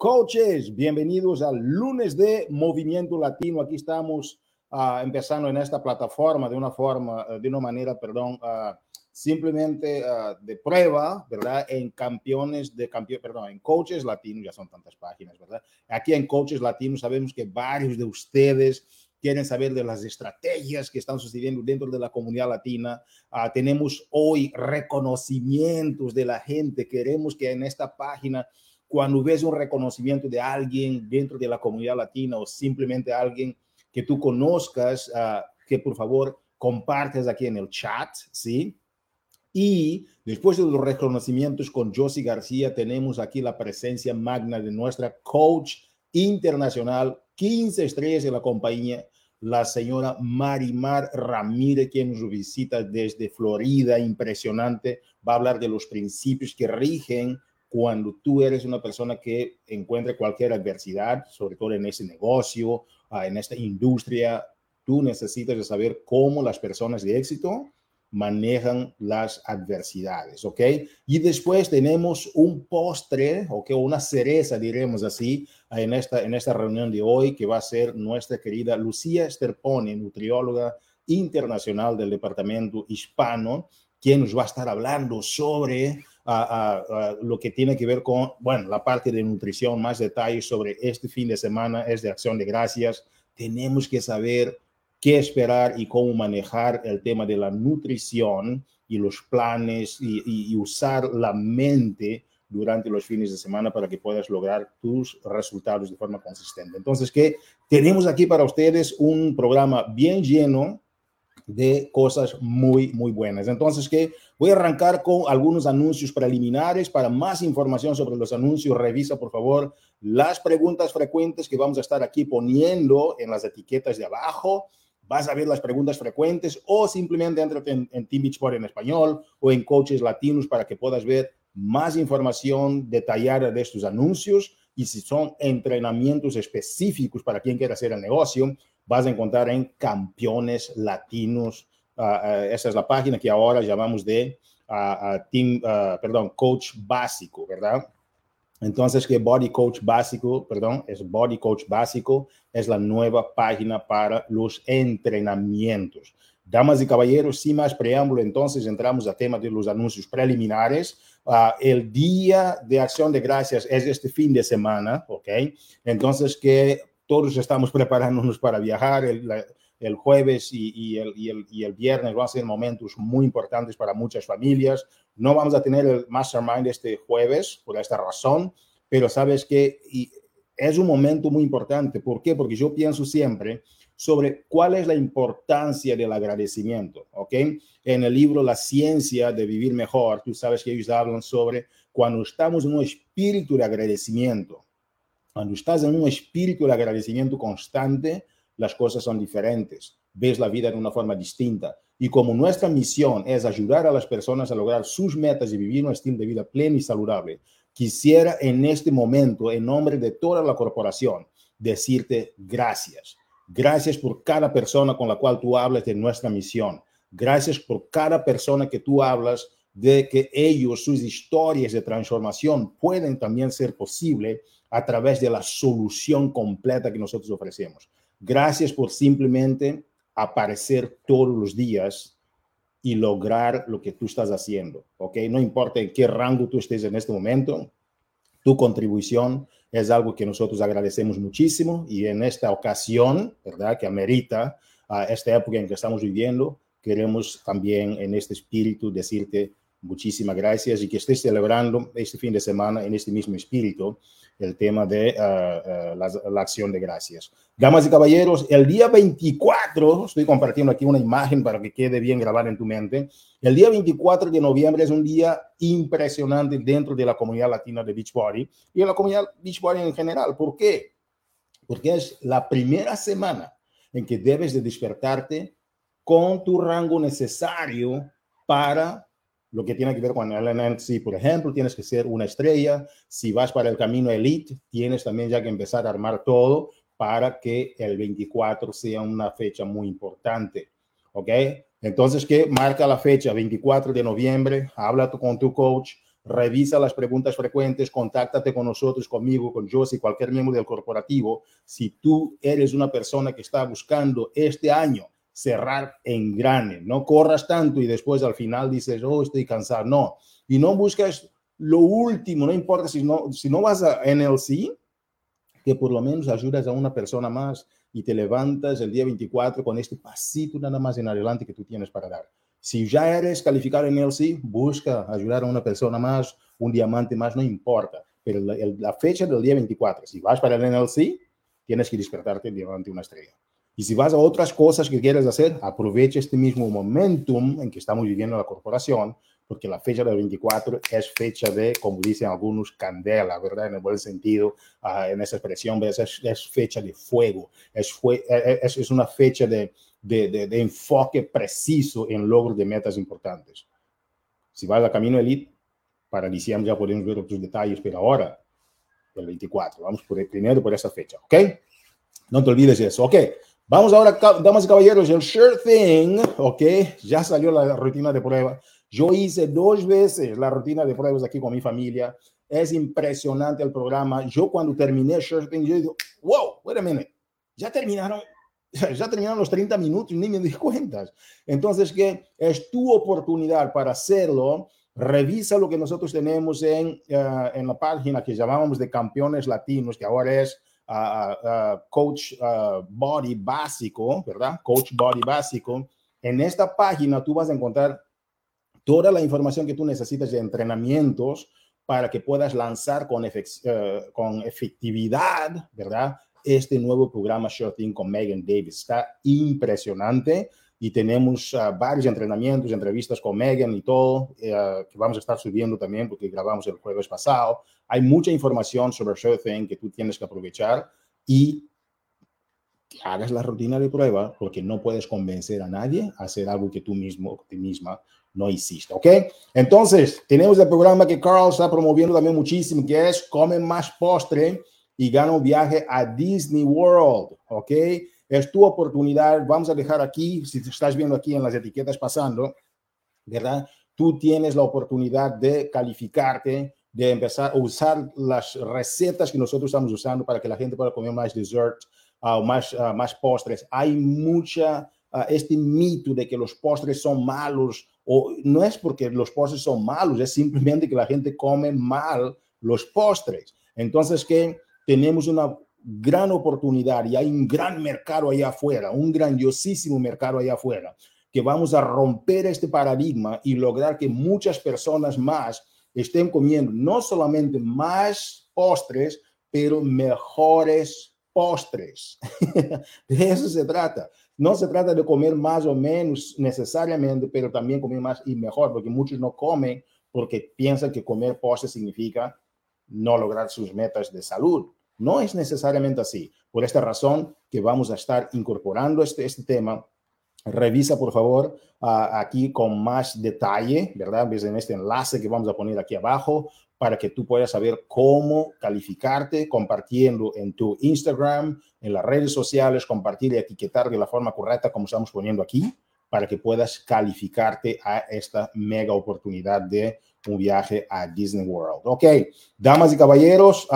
Coaches. Bienvenidos al lunes de Movimiento Latino. Aquí estamos uh, empezando en esta plataforma de una forma, uh, de una manera, perdón, uh, simplemente de prueba, ¿verdad? En campeones de campeón, perdón, en coaches latinos, ya son tantas páginas, ¿verdad? Aquí en coaches latinos sabemos que varios de ustedes quieren saber de las estrategias que están sucediendo dentro de la comunidad latina. tenemos hoy reconocimientos de la gente. Queremos que en esta página cuando ves un reconocimiento de alguien dentro de la comunidad latina o simplemente alguien que tú conozcas, uh, que por favor compartes aquí en el chat, ¿sí? Y después de los reconocimientos con Josie García, tenemos aquí la presencia magna de nuestra coach internacional, 15 estrellas de la compañía, la señora Marimar Ramírez, quien nos visita desde Florida, impresionante, va a hablar de los principios que rigen cuando tú eres una persona que encuentre cualquier adversidad, sobre todo en ese negocio, ah, en esta industria, tú necesitas saber cómo las personas de éxito manejan las adversidades, ¿ok? Y después tenemos un postre, ¿ok? Una cereza, diremos así, en esta, en esta reunión de hoy, que va a ser nuestra querida Lucía Sterpone, nutrióloga internacional del departamento hispano, quien nos va a estar hablando sobre a, lo que tiene que ver con, bueno, la parte de nutrición, más detalles sobre este fin de semana es de acción de gracias. Tenemos que saber qué esperar y cómo manejar el tema de la nutrición y los planes y, usar la mente durante los fines de semana para que puedas lograr tus resultados de forma consistente. Entonces, que tenemos aquí para ustedes un programa bien lleno de cosas muy, muy buenas. Entonces, que voy a arrancar con algunos anuncios preliminares. Para más información sobre los anuncios, revisa, por favor, las preguntas frecuentes que vamos a estar aquí poniendo en las etiquetas de abajo. Vas a ver las preguntas frecuentes o simplemente entra en, en Team en español o en Coaches Latinos para que puedas ver más información detallada de estos anuncios y si son entrenamientos específicos para quien quiera hacer el negocio, vas a encontrar en Campeones Latinos. Uh, esa es la página que ahora llamamos de uh, Team, perdón, Coach Básico, ¿verdad? Entonces, que Body Coach Básico, perdón, es Body Coach Básico, es la nueva página para los entrenamientos. Damas y caballeros, sin más preámbulo, entonces entramos al tema de los anuncios preliminares. Uh, el día de acción de gracias es este fin de semana, ¿ok? Entonces, que todos estamos preparándonos para viajar. El, el jueves y, y, el, y, el, y, el, viernes van a ser momentos muy importantes para muchas familias. No vamos a tener el mastermind este jueves por esta razón, pero sabes que es un momento muy importante. ¿Por qué? Porque yo pienso siempre sobre cuál es la importancia del agradecimiento, ¿ok? En el libro La ciencia de vivir mejor, tú sabes que ellos hablan sobre cuando estamos en un espíritu de agradecimiento, cuando estás en un espíritu de agradecimiento constante, las cosas son diferentes. Ves la vida de una forma distinta. Y como nuestra misión es ayudar a las personas a lograr sus metas y vivir un estilo de vida pleno y saludable, quisiera en este momento, en nombre de toda la corporación, decirte gracias. Gracias por cada persona con la cual tú hablas de nuestra misión. Gracias por cada persona que tú hablas de que ellos, sus historias de transformación pueden también ser posible a través de la solución completa que nosotros ofrecemos. Gracias por simplemente aparecer todos los días y lograr lo que tú estás haciendo, ¿ok? No importa en qué rango tú estés en este momento, tu contribución es algo que nosotros agradecemos muchísimo y en esta ocasión, ¿verdad? Que amerita a esta época en que estamos viviendo, queremos también en este espíritu decirte Muchísimas gracias y que estés celebrando este fin de semana en este mismo espíritu el tema de uh, uh, la, acción de gracias. Damas y caballeros, el día 24, estoy compartiendo aquí una imagen para que quede bien grabada en tu mente, el día 24 de noviembre es un día impresionante dentro de la comunidad latina de Beachbody y en la comunidad Beachbody en general. ¿Por qué? Porque es la primera semana en que debes de despertarte con tu rango necesario para lo que tiene que ver con el por ejemplo, tienes que ser una estrella. Si vas para el camino elite, tienes también ya que empezar a armar todo para que el 24 sea una fecha muy importante. ¿Ok? Entonces, ¿qué? Marca la fecha, 24 de noviembre, habla con tu coach, revisa las preguntas frecuentes, contáctate con nosotros, conmigo, con Josie, cualquier miembro del corporativo. Si tú eres una persona que está buscando este año cerrar en grande. No corras tanto y después al final dices, oh, estoy cansado. No. Y no buscas lo último, no importa si no, si no vas a NLC, que por lo menos ayudas a una persona más y te levantas el día 24 con este pasito nada más en adelante que tú tienes para dar. Si ya eres calificado en NLC, busca ayudar a una persona más, un diamante más, no importa. Pero la, la fecha del día 24, si vas para el NLC, tienes que despertarte diamante una estrella. Y si vas a otras cosas que quieres hacer, aprovecha este mismo momentum en que estamos viviendo la corporación, porque la fecha del 24 es fecha de, como dicen algunos, candela, ¿verdad? En el buen sentido, uh, en esa expresión, es, es, fecha de fuego, es, fue, es, es una fecha de, de, de, de, enfoque preciso en logro de metas importantes. Si vas a Camino Elite, para diciembre ya podemos ver otros detalles, pero ahora, el 24, vamos por, primero por esa fecha, ¿ok? No te olvides de eso, ¿ok? Vamos ahora, damas y caballeros, el sure thing, ok, ya salió la rutina de prueba. Yo hice dos veces la rutina de pruebas aquí con mi familia. Es impresionante el programa. Yo cuando terminé sure thing, yo digo, wow, wait a minute, ya terminaron, ya terminaron los 30 minutos, ni me di cuenta. Entonces, que es tu oportunidad para hacerlo. Revisa lo que nosotros tenemos en, uh, en la página que llamábamos de campeones latinos, que ahora es Coach Body básico, ¿verdad? Coach Body básico. En esta página tú vas a encontrar toda la información que tú necesitas de entrenamientos para que puedas lanzar con, uh, con efectividad, ¿verdad? Este nuevo programa Shorting con Megan Davis. Está impresionante y tenemos uh, varios entrenamientos, entrevistas con Megan y todo, uh, que vamos a estar subiendo también porque grabamos el jueves pasado. Hay mucha información sobre Surfing que tú tienes que aprovechar y que hagas la rutina de prueba porque no puedes convencer a nadie a hacer algo que tú mismo, ti misma, no hiciste, ¿ok? Entonces, tenemos el programa que Carl está promoviendo también muchísimo, que es Come Más Postre y gana un viaje a Disney World, ¿ok? Es tu oportunidad. Vamos a dejar aquí, si te estás viendo aquí en las etiquetas pasando, ¿verdad? Tú tienes la oportunidad de calificarte, de empezar a usar las recetas que nosotros estamos usando para que la gente pueda comer más dessert uh, o más, uh, más postres. Hay mucha, uh, este mito de que los postres son malos, o no es porque los postres son malos, es simplemente que la gente come mal los postres. Entonces, que tenemos una gran oportunidad y hay un gran mercado allá afuera, un grandiosísimo mercado allá afuera, que vamos a romper este paradigma y lograr que muchas personas más estén comiendo no solamente más postres, pero mejores postres. de eso se trata. No se trata de comer más o menos necesariamente, pero también comer más y mejor, porque muchos no comen porque piensan que comer postres significa no lograr sus metas de salud. No es necesariamente así. Por esta razón que vamos a estar incorporando este, este tema. Revisa, por favor, aquí con más detalle, ¿verdad? En este enlace que vamos a poner aquí abajo para que tú puedas saber cómo calificarte compartiendo en tu Instagram, en las redes sociales, compartir y etiquetar de la forma correcta como estamos poniendo aquí para que puedas calificarte a esta mega oportunidad de un viaje a Disney World. Ok, damas y caballeros,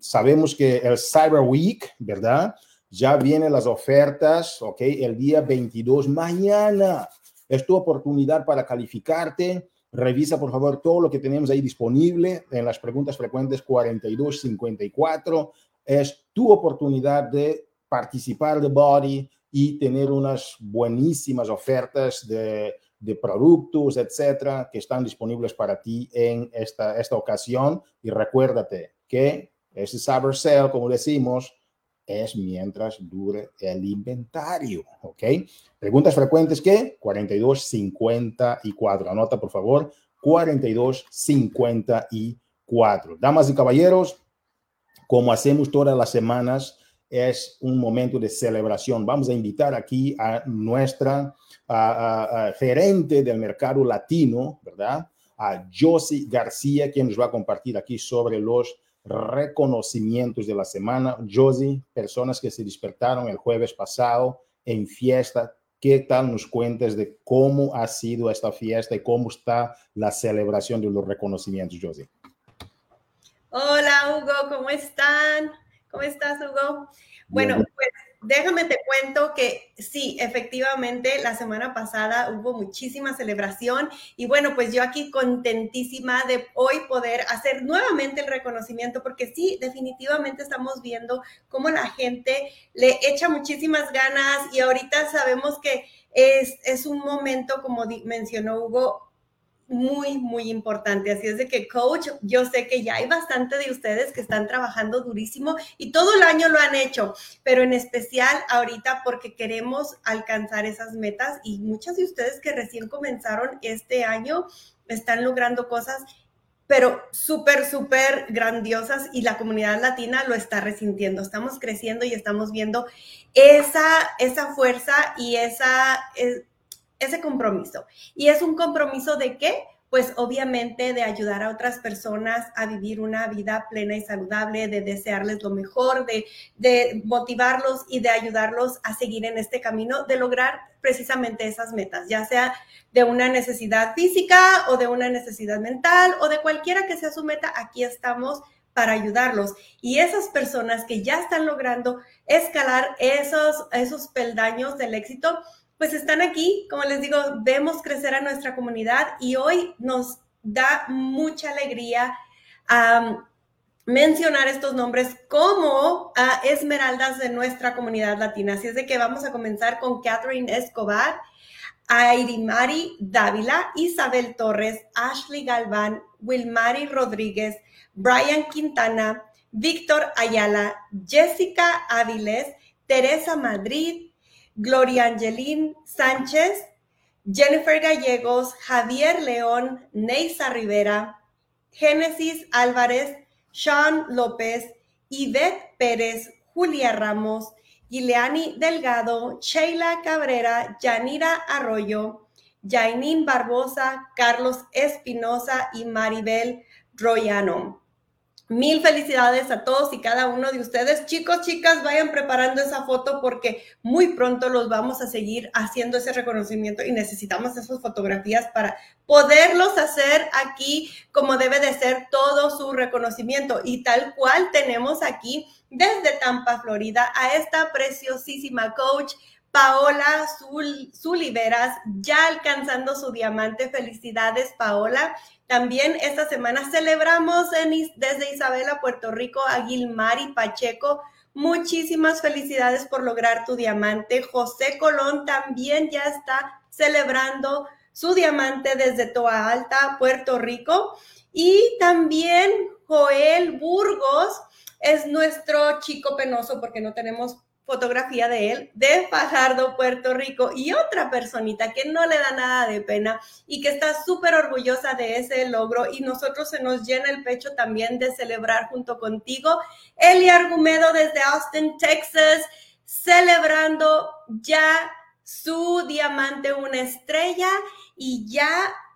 sabemos que el Cyber Week, ¿verdad? Ya vienen las ofertas, ok, el día 22, mañana. Es tu oportunidad para calificarte. Revisa, por favor, todo lo que tenemos ahí disponible en las preguntas frecuentes 42, 54. Es tu oportunidad de participar de Body y tener unas buenísimas ofertas de de productos, etcétera, que están disponibles para ti en esta, esta ocasión. Y recuérdate que ese Cyber Sale, como decimos, es mientras dure el inventario, ¿ok? Preguntas frecuentes que 4254. Anota, por favor, 4254. Damas y caballeros, como hacemos todas las semanas, es un momento de celebración. Vamos a invitar aquí a nuestra gerente del mercado latino, ¿verdad? A Josie García, quien nos va a compartir aquí sobre los reconocimientos de la semana. Josie, personas que se despertaron el jueves pasado en fiesta, ¿qué tal nos cuentas de cómo ha sido esta fiesta y cómo está la celebración de los reconocimientos, Josie? Hola, Hugo, ¿cómo están? ¿Cómo estás, Hugo? Bueno, pues déjame te cuento que sí, efectivamente, la semana pasada hubo muchísima celebración y bueno, pues yo aquí contentísima de hoy poder hacer nuevamente el reconocimiento porque sí, definitivamente estamos viendo cómo la gente le echa muchísimas ganas y ahorita sabemos que es, es un momento, como mencionó Hugo, muy, muy importante. Así es de que, coach, yo sé que ya hay bastante de ustedes que están trabajando durísimo y todo el año lo han hecho, pero en especial ahorita porque queremos alcanzar esas metas y muchas de ustedes que recién comenzaron este año están logrando cosas pero súper, súper grandiosas y la comunidad latina lo está resintiendo. Estamos creciendo y estamos viendo esa, esa fuerza y esa, ese compromiso. ¿Y es un compromiso de qué? Pues obviamente de ayudar a otras personas a vivir una vida plena y saludable, de desearles lo mejor, de, de motivarlos y de ayudarlos a seguir en este camino, de lograr precisamente esas metas, ya sea de una necesidad física o de una necesidad mental o de cualquiera que sea su meta, aquí estamos para ayudarlos. Y esas personas que ya están logrando escalar esos, esos peldaños del éxito, pues están aquí, como les digo, vemos crecer a nuestra comunidad y hoy nos da mucha alegría mencionar estos nombres como esmeraldas de nuestra comunidad latina. Así es de que vamos a comenzar con Catherine Escobar, Airimari Dávila, Isabel Torres, Ashley Galván, Wilmari Rodríguez, Brian Quintana, Víctor Ayala, Jessica Áviles, Teresa Madrid, Gloria Angelín Sánchez, Jennifer Gallegos, Javier León, Neisa Rivera, Génesis Álvarez, Sean López, Ivette Pérez, Julia Ramos, Gileani Delgado, Sheila Cabrera, Yanira Arroyo, Jainín Barbosa, Carlos Espinosa y Maribel Royano. Mil felicidades a todos y cada uno de ustedes. Chicos, chicas, vayan preparando esa foto porque muy pronto los vamos a seguir haciendo ese reconocimiento y necesitamos esas fotografías para poderlos hacer aquí como debe de ser todo su reconocimiento. Y tal cual tenemos aquí desde Tampa, Florida, a esta preciosísima coach Paola Zuliveras, ya alcanzando su diamante. Felicidades, Paola. También esta semana celebramos desde Isabela, Puerto Rico, a Gilmari Pacheco. Muchísimas felicidades por lograr tu diamante. José Colón también ya está celebrando su diamante desde Toa Alta, Puerto Rico. Y también Joel Burgos es nuestro chico penoso porque no tenemos fotografía de él de Fajardo, Puerto Rico, y otra personita que no le da nada de pena y que está súper orgullosa de ese logro y nosotros se nos llena el pecho también de celebrar junto contigo. Eli Argumedo desde Austin, Texas, celebrando ya su diamante, una estrella y ya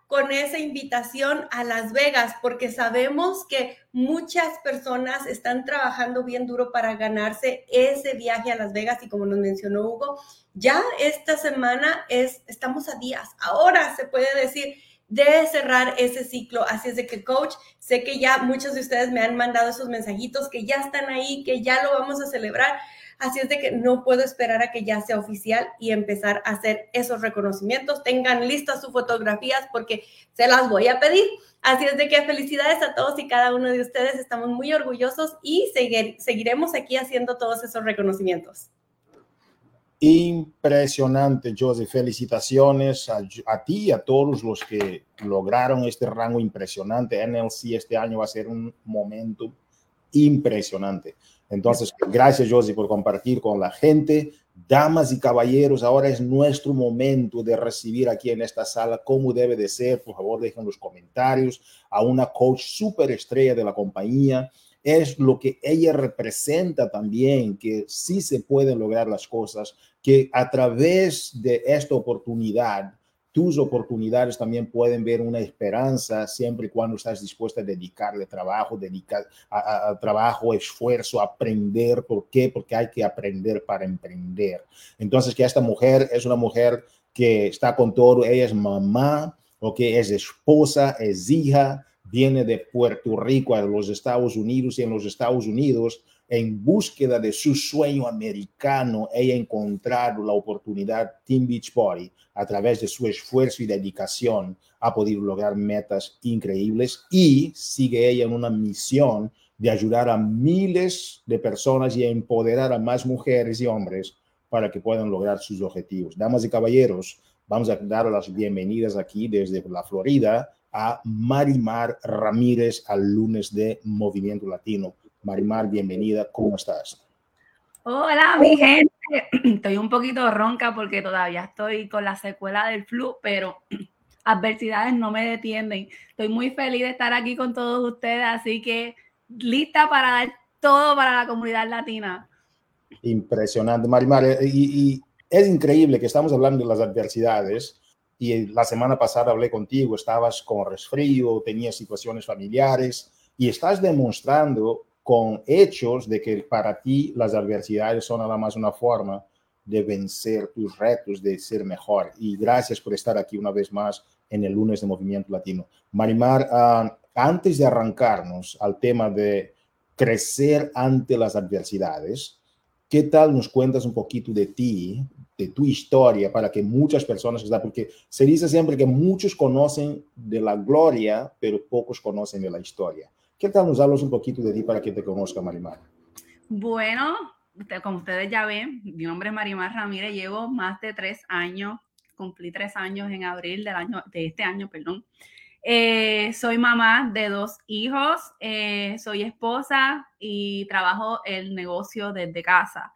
con esa invitación a Las Vegas, porque sabemos que muchas personas están trabajando bien duro para ganarse ese viaje a Las Vegas y como nos mencionó Hugo, ya esta semana es, estamos a días, ahora se puede decir de cerrar ese ciclo. Así es de que, coach, sé que ya muchos de ustedes me han mandado esos mensajitos que ya están ahí, que ya lo vamos a celebrar. Así es de que no puedo esperar a que ya sea oficial y empezar a hacer esos reconocimientos. Tengan listas sus fotografías porque se las voy a pedir. Así es de que felicidades a todos y cada uno de ustedes. Estamos muy orgullosos y seguiremos aquí haciendo todos esos reconocimientos. Impresionante, José. Felicitaciones a, a ti y a todos los que lograron este rango impresionante. NLC este año va a ser un momento impresionante. Entonces, gracias, José, por compartir con la gente. Damas y caballeros, ahora es nuestro momento de recibir aquí en esta sala cómo debe de ser. Por favor, dejen los comentarios a una coach super estrella de la compañía. Es lo que ella representa también, que sí se pueden lograr las cosas, que a través de esta oportunidad tus oportunidades también pueden ver una esperanza siempre y cuando estás dispuesta a dedicarle trabajo, dedicar a, trabajo, esfuerzo, aprender. ¿Por qué? Porque hay que aprender para emprender. Entonces, que esta mujer es una mujer que está con todo, ella es mamá, o es esposa, es hija, viene de Puerto Rico a los Estados Unidos y en los Estados Unidos en búsqueda de su sueño americano, ella ha encontrado la oportunidad Team Beach Party a través de su esfuerzo y dedicación ha podido lograr metas increíbles y sigue ella en una misión de ayudar a miles de personas y empoderar a más mujeres y hombres para que puedan lograr sus objetivos. Damas y caballeros, vamos a dar las bienvenidas aquí desde la Florida a Marimar Ramírez al lunes de Movimiento Latino. Marimar, bienvenida, ¿cómo estás? Hola, mi gente. Estoy un poquito ronca porque todavía estoy con la secuela del flu, pero adversidades no me detienen. Estoy muy feliz de estar aquí con todos ustedes, así que lista para dar todo para la comunidad latina. Impresionante, Marimar. Eh, y, y es increíble que estamos hablando de las adversidades y la semana pasada hablé contigo, estabas con resfrío, tenías situaciones familiares y estás demostrando con hechos de que para ti las adversidades son nada más una forma de vencer tus retos, de ser mejor. Y gracias por estar aquí una vez más en el lunes de Movimiento Latino. Marimar, ah, antes de arrancarnos al tema de crecer ante las adversidades, ¿qué tal nos cuentas un poquito de ti, de tu historia, para que muchas personas, porque se dice siempre que muchos conocen de la gloria, pero pocos conocen de la historia. ¿Qué tal nos hablas un poquito de ti para que te conozca, Marimar? Bueno, como ustedes ya ven, mi nombre es Marimar Ramírez, llevo más de tres años, cumplí tres años en abril del año, de este año, perdón. Eh, soy mamá de dos hijos, eh, soy esposa y trabajo el negocio desde casa.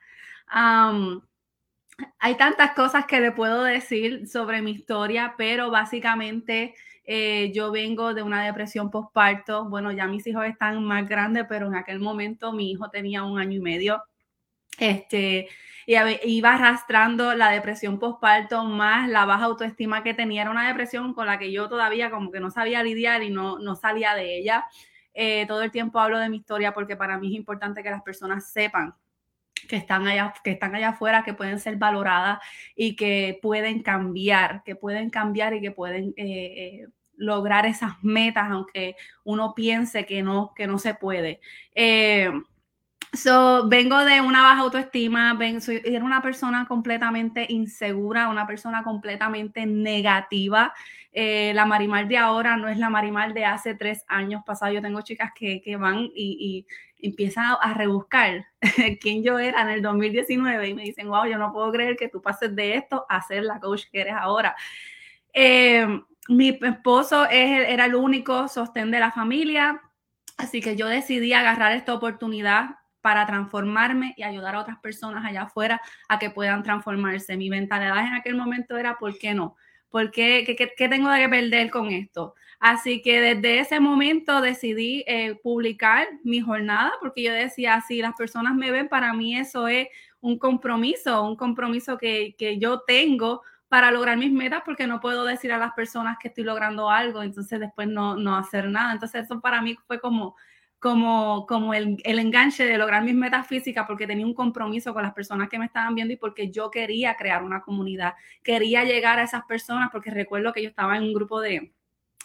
Hay tantas cosas que le puedo decir sobre mi historia, pero básicamente eh, yo vengo de una depresión postparto. Bueno, ya mis hijos están más grandes, pero en aquel momento mi hijo tenía un año y medio. Este, y iba arrastrando la depresión postparto más la baja autoestima que tenía. Era una depresión con la que yo todavía como que no sabía lidiar y no, no salía de ella. Eh, todo el tiempo hablo de mi historia porque para mí es importante que las personas sepan que están allá, que están allá afuera, que pueden ser valoradas y que pueden cambiar, que pueden cambiar y que pueden eh, lograr esas metas, aunque uno piense que no, que no se puede. Eh, so, vengo de una baja autoestima, soy, era una persona completamente insegura, una persona completamente negativa. Eh, la Marimar de ahora no es la Marimar de hace tres años pasados. Yo tengo chicas que, que van y, y, empiezan a rebuscar quién yo era en el 2019 y me dicen, wow, yo no puedo creer que tú pases de esto a ser la coach que eres ahora. Eh, mi esposo era el único sostén de la familia, así que yo decidí agarrar esta oportunidad para transformarme y ayudar a otras personas allá afuera a que puedan transformarse. Mi mentalidad en aquel momento era, ¿por qué no? ¿Por qué, qué, tengo de perder con esto? Así que desde ese momento decidí eh, publicar mi jornada porque yo decía, si las personas me ven, para mí eso es un compromiso, un compromiso que, que yo tengo para lograr mis metas porque no puedo decir a las personas que estoy logrando algo, entonces después no, no hacer nada. Entonces eso para mí fue como, como, como el, el, enganche de lograr mis metas físicas porque tenía un compromiso con las personas que me estaban viendo y porque yo quería crear una comunidad, quería llegar a esas personas porque recuerdo que yo estaba en un grupo de,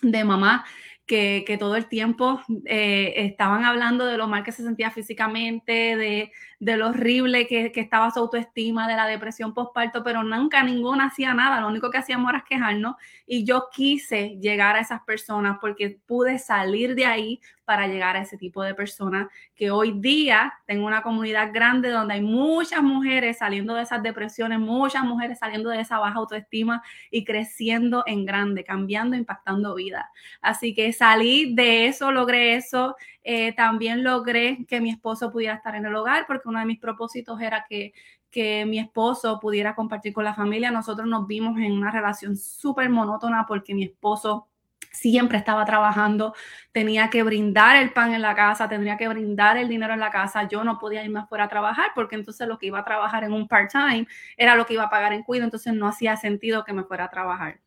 de mamás que, todo el tiempo eh, estaban hablando de lo mal que se sentía físicamente, de, lo horrible que, que, estaba su autoestima, de la depresión postparto, pero nunca ninguna hacía nada, lo único que hacíamos era quejarnos y yo quise llegar a esas personas porque pude salir de ahí para llegar a ese tipo de personas que hoy día tengo una comunidad grande donde hay muchas mujeres saliendo de esas depresiones, muchas mujeres saliendo de esa baja autoestima y creciendo en grande, cambiando, impactando vida. Así que salí de eso, logré eso. Eh, también logré que mi esposo pudiera estar en el hogar porque uno de mis propósitos era que que mi esposo pudiera compartir con la familia. Nosotros nos vimos en una relación súper monótona porque mi esposo siempre estaba trabajando, tenía que brindar el pan en la casa, tendría que brindar el dinero en la casa, yo no podía irme afuera a trabajar porque entonces lo que iba a trabajar en un part-time era lo que iba a pagar en cuido, entonces no hacía sentido que me fuera a trabajar.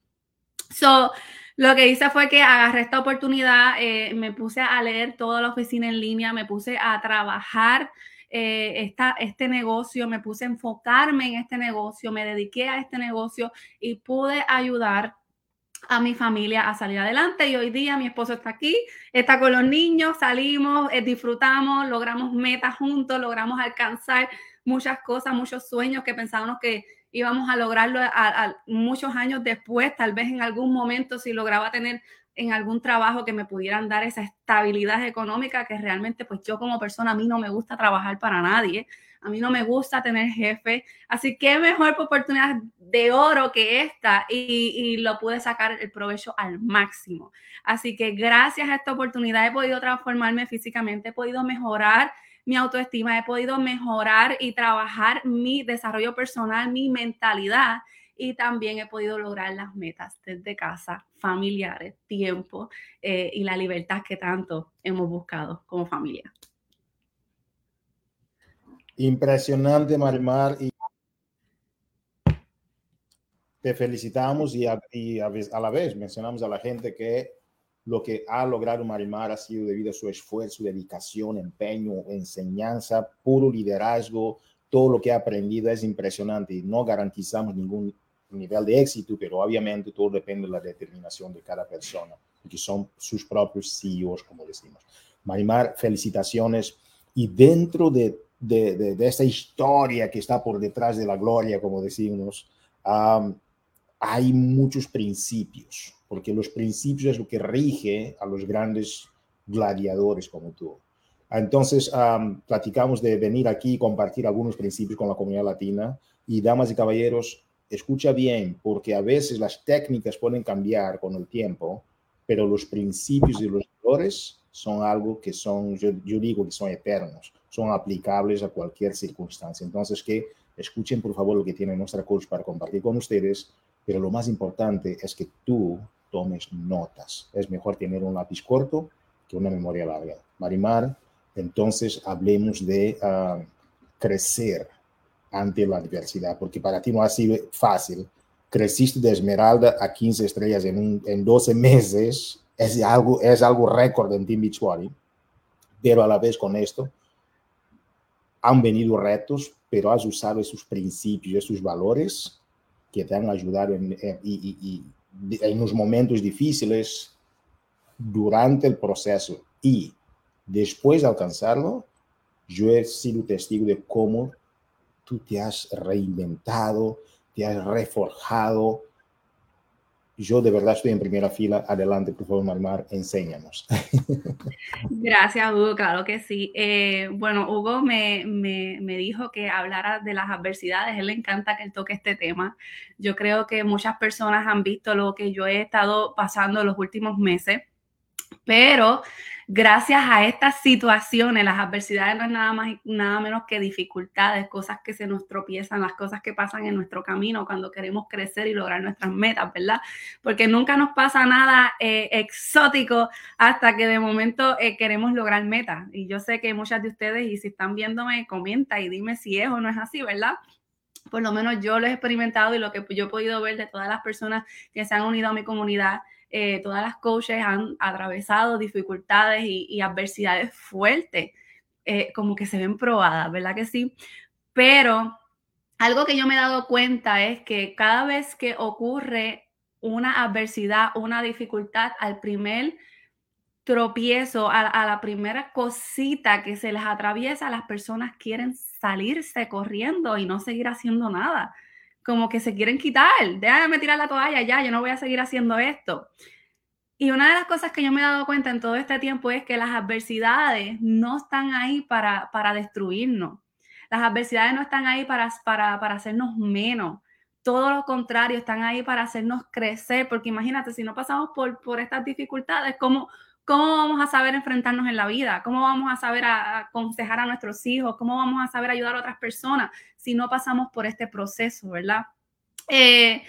So, lo que hice fue que agarré esta oportunidad, eh, me puse a leer toda la oficina en línea, me puse a trabajar eh, esta, este negocio, me puse a enfocarme en este negocio, me dediqué a este negocio y pude ayudar a mi familia a salir adelante. Y hoy día mi esposo está aquí, está con los niños, salimos, eh, disfrutamos, logramos metas juntos, logramos alcanzar muchas cosas, muchos sueños que pensábamos que íbamos a lograrlo muchos años después, tal vez en algún momento si lograba tener en algún trabajo que me pudieran dar esa estabilidad económica que realmente pues yo como persona a mí no me gusta trabajar para nadie a mí no me gusta tener jefe, así que mejor oportunidad de oro que esta y, lo pude sacar el provecho al máximo. Así que gracias a esta oportunidad he podido transformarme físicamente, he podido mejorar mi autoestima, he podido mejorar y trabajar mi desarrollo personal, mi mentalidad y también he podido lograr las metas desde casa, familiares, tiempo eh, y la libertad que tanto hemos buscado como familia. Impresionante, Marimar. Te felicitamos y, a, la vez mencionamos a la gente que lo que ha logrado Marimar ha sido debido a su esfuerzo, dedicación, empeño, enseñanza, puro liderazgo. Todo lo que ha aprendido es impresionante no garantizamos ningún nivel de éxito, pero obviamente todo depende de la determinación de cada persona, que son sus propios CEOs, como decimos. Marimar, felicitaciones. Y dentro de de, de, esta historia que está por detrás de la gloria, como decimos, hay muchos principios, porque los principios es lo que rige a los grandes gladiadores como tú. Entonces, platicamos de venir aquí y compartir algunos principios con la comunidad latina. Y damas y caballeros, escucha bien, porque a veces las técnicas pueden cambiar con el tiempo, pero los principios y los valores son algo que son, yo, yo digo que son eternos son aplicables a cualquier circunstancia. Entonces, que escuchen por favor lo que tiene nuestra coach para compartir con ustedes, pero lo más importante es que tú tomes notas. Es mejor tener un lápiz corto que una memoria larga. Marimar, entonces hablemos de ah, crecer ante la adversidad, porque para ti no ha sido fácil. Creciste de Esmeralda a 15 estrellas en, en 12 meses, es algo, es algo récord en Beachbody, pero a la vez con esto han venido retos, pero has usado esos principios, esos valores que te han ayudado en, y, en los momentos difíciles durante el proceso y después de alcanzarlo, yo he sido testigo de cómo tú te has reinventado, te has reforjado, yo de verdad estoy en primera fila. Adelante, por favor, Marmar, enséñanos. Gracias, Hugo, claro que sí. Eh, bueno, Hugo me, me, me, dijo que hablara de las adversidades. él le encanta que él toque este tema. Yo creo que muchas personas han visto lo que yo he estado pasando los últimos meses, pero gracias a estas situaciones, las adversidades no es nada más nada menos que dificultades, cosas que se nos tropiezan, las cosas que pasan en nuestro camino cuando queremos crecer y lograr nuestras metas, ¿verdad? Porque nunca nos pasa nada eh, exótico hasta que de momento eh, queremos lograr metas. Y yo sé que muchas de ustedes, y si están viéndome, comenta y dime si es o no es así, ¿verdad? Por lo menos yo lo he experimentado y lo que yo he podido ver de todas las personas que se han unido a mi comunidad eh, todas las coaches han atravesado dificultades y, adversidades fuertes, eh, como que se ven probadas, ¿verdad que sí? Pero algo que yo me he dado cuenta es que cada vez que ocurre una adversidad, una dificultad, al primer tropiezo, a, la primera cosita que se les atraviesa, las personas quieren salirse corriendo y no seguir haciendo nada. Como que se quieren quitar, déjame tirar la toalla ya, yo no voy a seguir haciendo esto. Y una de las cosas que yo me he dado cuenta en todo este tiempo es que las adversidades no están ahí para, para destruirnos. Las adversidades no están ahí para, para, para hacernos menos. Todo lo contrario, están ahí para hacernos crecer, porque imagínate, si no pasamos por, por estas dificultades, ¿cómo, ¿cómo vamos a saber enfrentarnos en la vida? ¿Cómo vamos a saber aconsejar a nuestros hijos? ¿Cómo vamos a saber ayudar a otras personas si no pasamos por este proceso, verdad? Eh,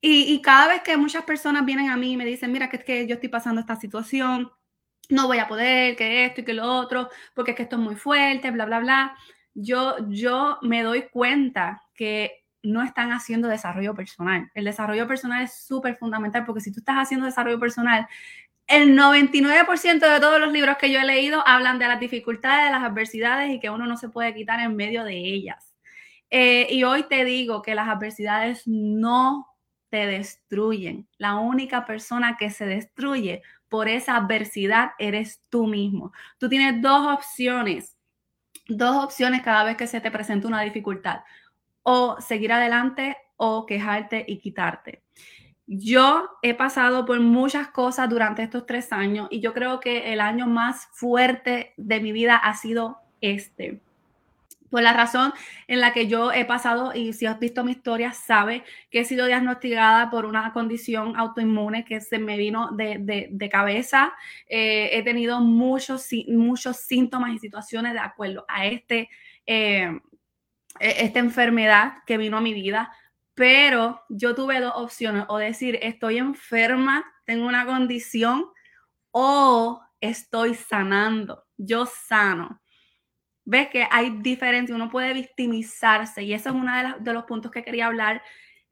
y, cada vez que muchas personas vienen a mí y me dicen, mira, que es que yo estoy pasando esta situación, no voy a poder, que esto y que lo otro, porque es que esto es muy fuerte, bla, bla, bla. Yo, yo me doy cuenta que no están haciendo desarrollo personal. El desarrollo personal es súper fundamental porque si tú estás haciendo desarrollo personal, el 99% de todos los libros que yo he leído hablan de las dificultades, de las adversidades y que uno no se puede quitar en medio de ellas. Eh, y hoy te digo que las adversidades no te destruyen. La única persona que se destruye por esa adversidad eres tú mismo. Tú tienes dos opciones, dos opciones cada vez que se te presenta una dificultad. O seguir adelante o quejarte y quitarte. Yo he pasado por muchas cosas durante estos tres años y yo creo que el año más fuerte de mi vida ha sido este por la razón en la que yo he pasado, y si has visto mi historia, sabe que he sido diagnosticada por una condición autoinmune que se me vino de, cabeza. Eh, he tenido muchos, muchos síntomas y situaciones de acuerdo a este, eh, e, esta enfermedad que vino a mi vida, pero yo tuve dos opciones, o decir, estoy enferma, tengo una condición, o estoy sanando, yo sano ves que hay diferencia, uno puede victimizarse y eso es uno de, los puntos que quería hablar,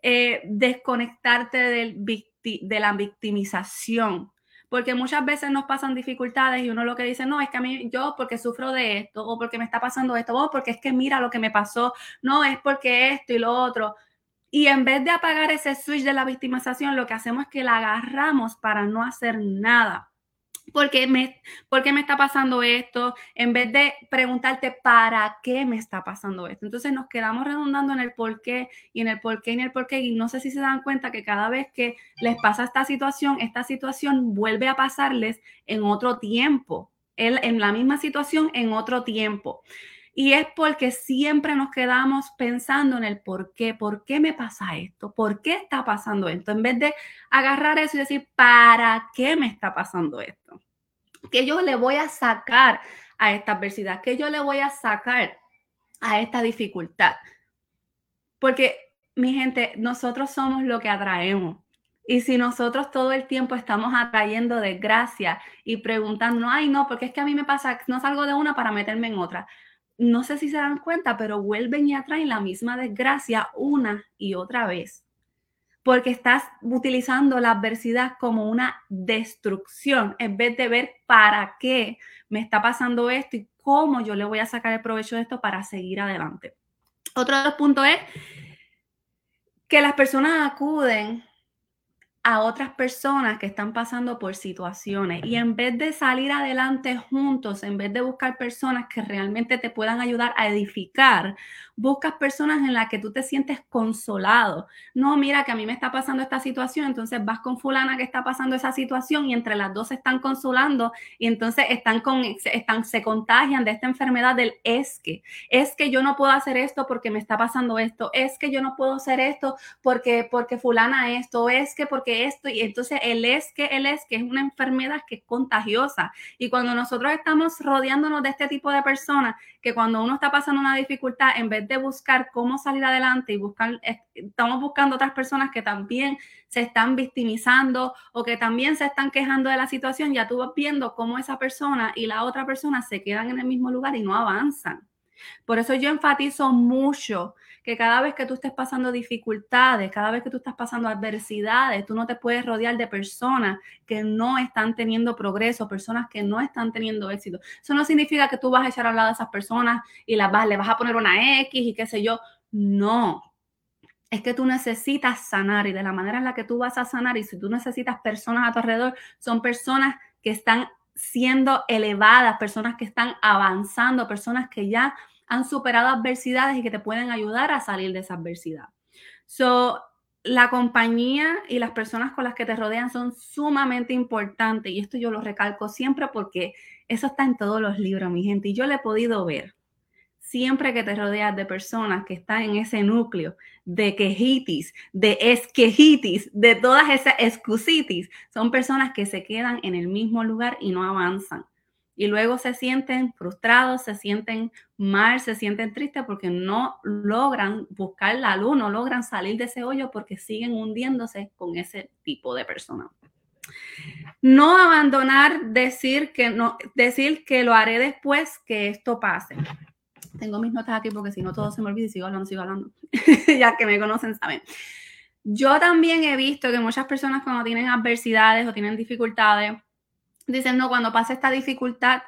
eh, desconectarte de la victimización, porque muchas veces nos pasan dificultades y uno lo que dice, no, es que a mí yo porque sufro de esto o porque me está pasando esto, o porque es que mira lo que me pasó, no, es porque esto y lo otro. Y en vez de apagar ese switch de la victimización, lo que hacemos es que la agarramos para no hacer nada. ¿Por qué, me, ¿Por me está pasando esto? En vez de preguntarte para qué me está pasando esto. Entonces nos quedamos redundando en el por qué y en el por qué y en el por qué. Y no sé si se dan cuenta que cada vez que les pasa esta situación, esta situación vuelve a pasarles en otro tiempo. en la misma situación en otro tiempo. Y es porque siempre nos quedamos pensando en el por qué, por qué me pasa esto, por qué está pasando esto, en vez de agarrar eso y decir, ¿para qué me está pasando esto? ¿Qué yo le voy a sacar a esta adversidad? ¿Qué yo le voy a sacar a esta dificultad? Porque, mi gente, nosotros somos lo que atraemos. Y si nosotros todo el tiempo estamos atrayendo desgracia y preguntando, ay, no, porque es que a mí me pasa, no salgo de una para meterme en otra no sé si se dan cuenta, pero vuelven y atraen la misma desgracia una y otra vez. Porque estás utilizando la adversidad como una destrucción en vez de ver para qué me está pasando esto y cómo yo le voy a sacar el provecho de esto para seguir adelante. Otro de los puntos es que las personas acuden a otras personas que están pasando por situaciones y en vez de salir adelante juntos, en vez de buscar personas que realmente te puedan ayudar a edificar, buscas personas en las que tú te sientes consolado. No, mira que a mí me está pasando esta situación, entonces vas con fulana que está pasando esa situación y entre las dos se están consolando y entonces están con están se contagian de esta enfermedad del es que, es que yo no puedo hacer esto porque me está pasando esto, es que yo no puedo hacer esto porque porque fulana esto, es que porque esto, y entonces él es que, él es que es una enfermedad que es contagiosa. Y cuando nosotros estamos rodeándonos de este tipo de personas, que cuando uno está pasando una dificultad, en vez de buscar cómo salir adelante y buscar, estamos buscando otras personas que también se están victimizando o que también se están quejando de la situación, ya tú vas viendo cómo esa persona y la otra persona se quedan en el mismo lugar y no avanzan. Por eso yo enfatizo mucho que cada vez que tú estés pasando dificultades, cada vez que tú estás pasando adversidades, tú no te puedes rodear de personas que no están teniendo progreso, personas que no están teniendo éxito. Eso no significa que tú vas a echar al lado de esas personas y las vas, le vas a poner una X y qué sé yo. No, es que tú necesitas sanar y de la manera en la que tú vas a sanar y si tú necesitas personas a tu alrededor, son personas que están siendo elevadas, personas que están avanzando, personas que ya han superado adversidades y que te pueden ayudar a salir de esa adversidad. So, la compañía y las personas con las que te rodean son sumamente importantes y esto yo lo recalco siempre porque eso está en todos los libros, mi gente, y yo lo he podido ver. Siempre que te rodeas de personas que están en ese núcleo de quejitis, de esquejitis, de todas esas excusitis, son personas que se quedan en el mismo lugar y no avanzan y luego se sienten frustrados, se sienten mal, se sienten tristes porque no logran buscar la luz, no logran salir de ese hoyo porque siguen hundiéndose con ese tipo de personas. No abandonar, decir que no, decir que lo haré después que esto pase. Tengo mis notas aquí porque si no todo se me olvida y sigo hablando, sigo hablando. ya que me conocen, saben. Yo también he visto que muchas personas cuando tienen adversidades o tienen dificultades, dicen, no, cuando pase esta dificultad,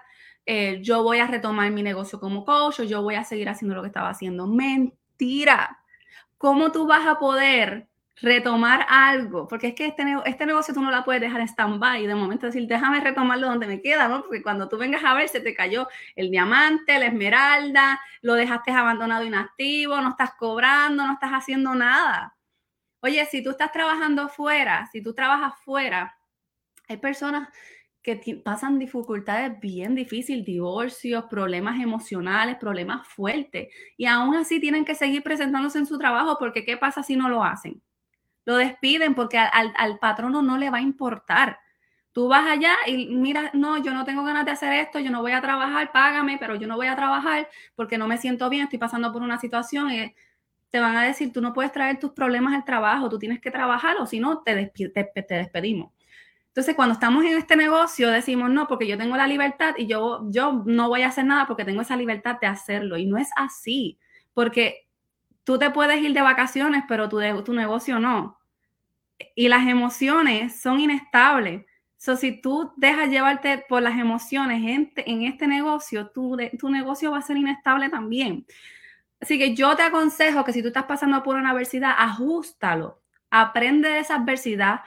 eh, yo voy a retomar mi negocio como coach yo voy a seguir haciendo lo que estaba haciendo. Mentira. ¿Cómo tú vas a poder retomar algo? Porque es que este, este negocio tú no la puedes dejar en stand-by de momento decir, déjame retomarlo donde me queda, ¿no? Porque cuando tú vengas a ver, se te cayó el diamante, la esmeralda, lo dejaste abandonado inactivo, no estás cobrando, no estás haciendo nada. Oye, si tú estás trabajando fuera, si tú trabajas fuera, hay personas que pasan dificultades bien difíciles, divorcios, problemas emocionales, problemas fuertes, y aún así tienen que seguir presentándose en su trabajo porque ¿qué pasa si no lo hacen? Lo despiden porque al, al patrono no le va a importar. Tú vas allá y mira, no, yo no tengo ganas de hacer esto, yo no voy a trabajar, págame, pero yo no voy a trabajar porque no me siento bien, estoy pasando por una situación y te van a decir, tú no puedes traer tus problemas al trabajo, tú tienes que trabajar o si no, te, te despedimos. Entonces, cuando estamos en este negocio, decimos, no, porque yo tengo la libertad y yo, yo no voy a hacer nada porque tengo esa libertad de hacerlo. Y no es así, porque tú te puedes ir de vacaciones, pero tu, tu negocio no. Y las emociones son inestables. So, si tú dejas llevarte por las emociones en, en este negocio, tu, tu negocio va a ser inestable también. Así que yo te aconsejo que si tú estás pasando por una adversidad, ajustalo. Aprende de esa adversidad,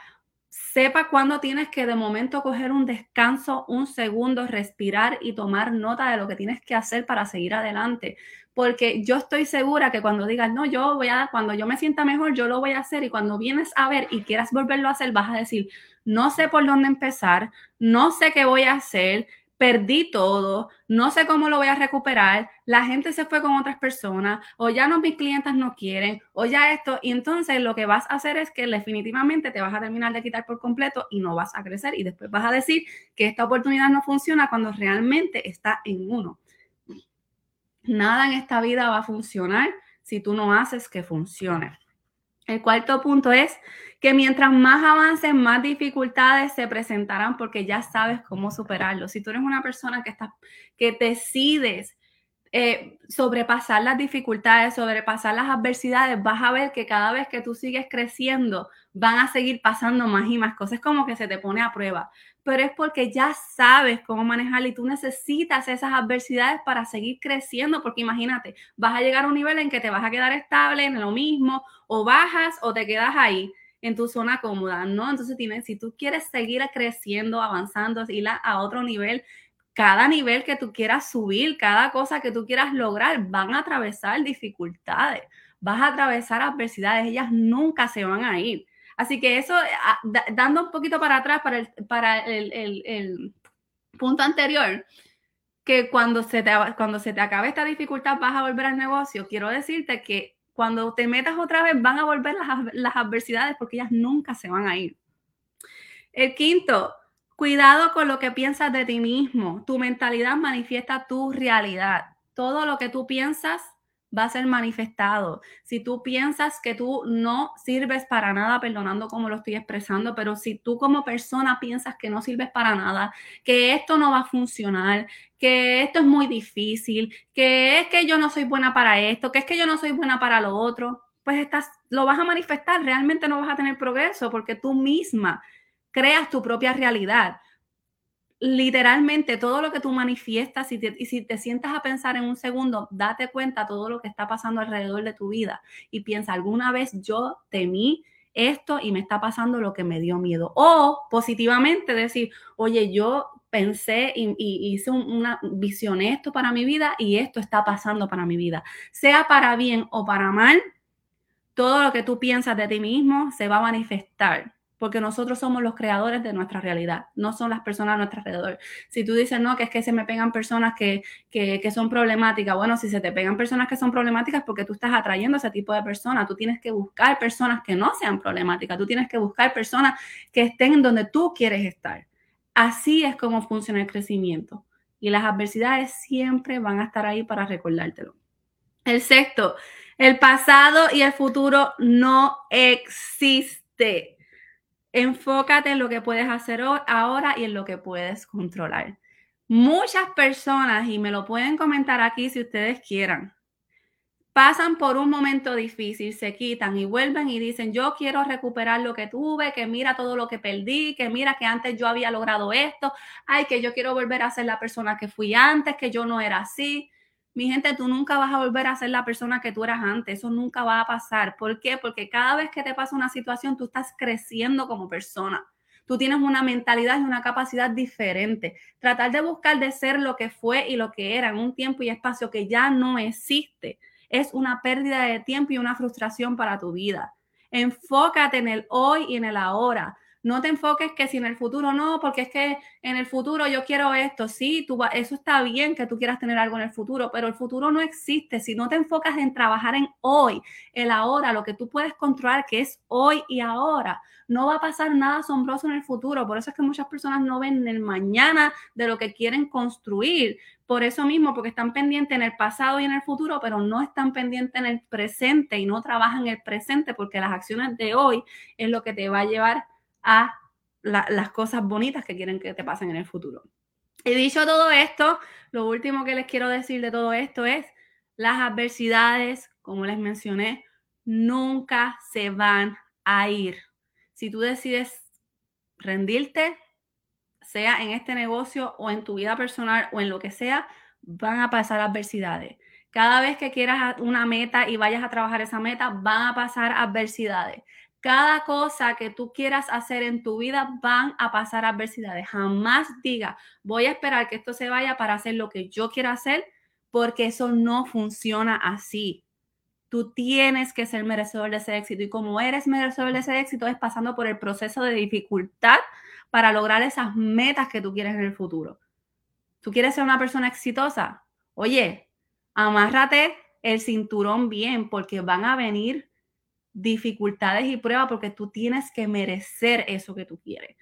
sepa cuándo tienes que de momento coger un descanso, un segundo, respirar y tomar nota de lo que tienes que hacer para seguir adelante. Porque yo estoy segura que cuando digas, no, yo voy a, cuando yo me sienta mejor, yo lo voy a hacer. Y cuando vienes a ver y quieras volverlo a hacer, vas a decir, no sé por dónde empezar, no sé qué voy a hacer, perdí todo, no sé cómo lo voy a recuperar, la gente se fue con otras personas, o ya no mis clientes no quieren, o ya esto, y entonces lo que vas a hacer es que definitivamente te vas a terminar de quitar por completo y no vas a crecer y después vas a decir que esta oportunidad no funciona cuando realmente está en uno. Nada en esta vida va a funcionar si tú no haces que funcione. El cuarto punto es que mientras más avances, más dificultades se presentarán porque ya sabes cómo superarlo. Si tú eres una persona que, está, que decides eh, sobrepasar las dificultades, sobrepasar las adversidades, vas a ver que cada vez que tú sigues creciendo, van a seguir pasando más y más cosas. Como que se te pone a prueba, pero es porque ya sabes cómo manejar y tú necesitas esas adversidades para seguir creciendo, porque imagínate, vas a llegar a un nivel en que te vas a quedar estable en lo mismo, o bajas o te quedas ahí en tu zona cómoda, ¿no? Entonces, tienes, si tú quieres seguir creciendo, avanzando, ir a otro nivel, cada nivel que tú quieras subir, cada cosa que tú quieras lograr, van a atravesar dificultades, vas a atravesar adversidades, ellas nunca se van a ir. Así que eso, ah, dando un poquito para atrás para el, para el, punto anterior, que cuando se, te, cuando se te acabe esta dificultad vas a volver al negocio, quiero decirte que cuando te metas otra vez van a volver las, las adversidades porque ellas nunca se van a ir. El quinto, Cuidado con lo que piensas de ti mismo. Tu mentalidad manifiesta tu realidad. Todo lo que tú piensas va a ser manifestado. Si tú piensas que tú no sirves para nada, perdonando como lo estoy expresando, pero si tú como persona piensas que no sirves para nada, que esto no va a funcionar, que esto es muy difícil, que es que yo no soy buena para esto, que es que yo no soy buena para lo otro, pues estás, lo vas a manifestar, realmente no vas a tener progreso porque tú misma creas tu propia realidad. Literalmente todo lo que tú manifiestas y, si te sientas a pensar en un segundo, date cuenta todo lo que está pasando alrededor de tu vida y piensa, alguna vez yo temí esto y me está pasando lo que me dio miedo. O positivamente decir, oye, yo pensé y, hice una visioné esto para mi vida y esto está pasando para mi vida. Sea para bien o para mal, todo lo que tú piensas de ti mismo se va a manifestar porque nosotros somos los creadores de nuestra realidad, no son las personas a nuestro alrededor. Si tú dices, no, que es que se me pegan personas que, que, son problemáticas, bueno, si se te pegan personas que son problemáticas, porque tú estás atrayendo a ese tipo de personas, tú tienes que buscar personas que no sean problemáticas, tú tienes que buscar personas que estén donde tú quieres estar. Así es como funciona el crecimiento. Y las adversidades siempre van a estar ahí para recordártelo. El sexto, el pasado y el futuro no existe Enfócate en lo que puedes hacer ahora y en lo que puedes controlar. Muchas personas, y me lo pueden comentar aquí si ustedes quieran, pasan por un momento difícil, se quitan y vuelven y dicen, yo quiero recuperar lo que tuve, que mira todo lo que perdí, que mira que antes yo había logrado esto, ay, que yo quiero volver a ser la persona que fui antes, que yo no era así. Mi gente, tú nunca vas a volver a ser la persona que tú eras antes, eso nunca va a pasar. ¿Por qué? Porque cada vez que te pasa una situación, tú estás creciendo como persona. Tú tienes una mentalidad y una capacidad diferente. Tratar de buscar de ser lo que fue y lo que era en un tiempo y espacio que ya no existe es una pérdida de tiempo y una frustración para tu vida. Enfócate en el hoy y en el ahora. No te enfoques que si en el futuro no, porque es que en el futuro yo quiero esto. Sí, tú, eso está bien que tú quieras tener algo en el futuro, pero el futuro no existe. Si no te enfocas en trabajar en hoy, el ahora, lo que tú puedes controlar, que es hoy y ahora, no va a pasar nada asombroso en el futuro. Por eso es que muchas personas no ven el mañana de lo que quieren construir. Por eso mismo, porque están pendientes en el pasado y en el futuro, pero no están pendientes en el presente y no trabajan en el presente porque las acciones de hoy es lo que te va a llevar a las cosas bonitas que quieren que te pasen en el futuro. Y dicho todo esto, lo último que les quiero decir de todo esto es, las adversidades, como les mencioné, nunca se van a ir. Si tú decides rendirte, sea en este negocio o en tu vida personal o en lo que sea, van a pasar adversidades. Cada vez que quieras una meta y vayas a trabajar esa meta, van a pasar adversidades cada cosa que tú quieras hacer en tu vida van a pasar adversidades. Jamás diga, voy a esperar que esto se vaya para hacer lo que yo quiero hacer, porque eso no funciona así. Tú tienes que ser merecedor de ese éxito y como eres merecedor de ese éxito es pasando por el proceso de dificultad para lograr esas metas que tú quieres en el futuro. ¿Tú quieres ser una persona exitosa? Oye, amárrate el cinturón bien porque van a venir dificultades y pruebas porque tú tienes que merecer eso que tú quieres.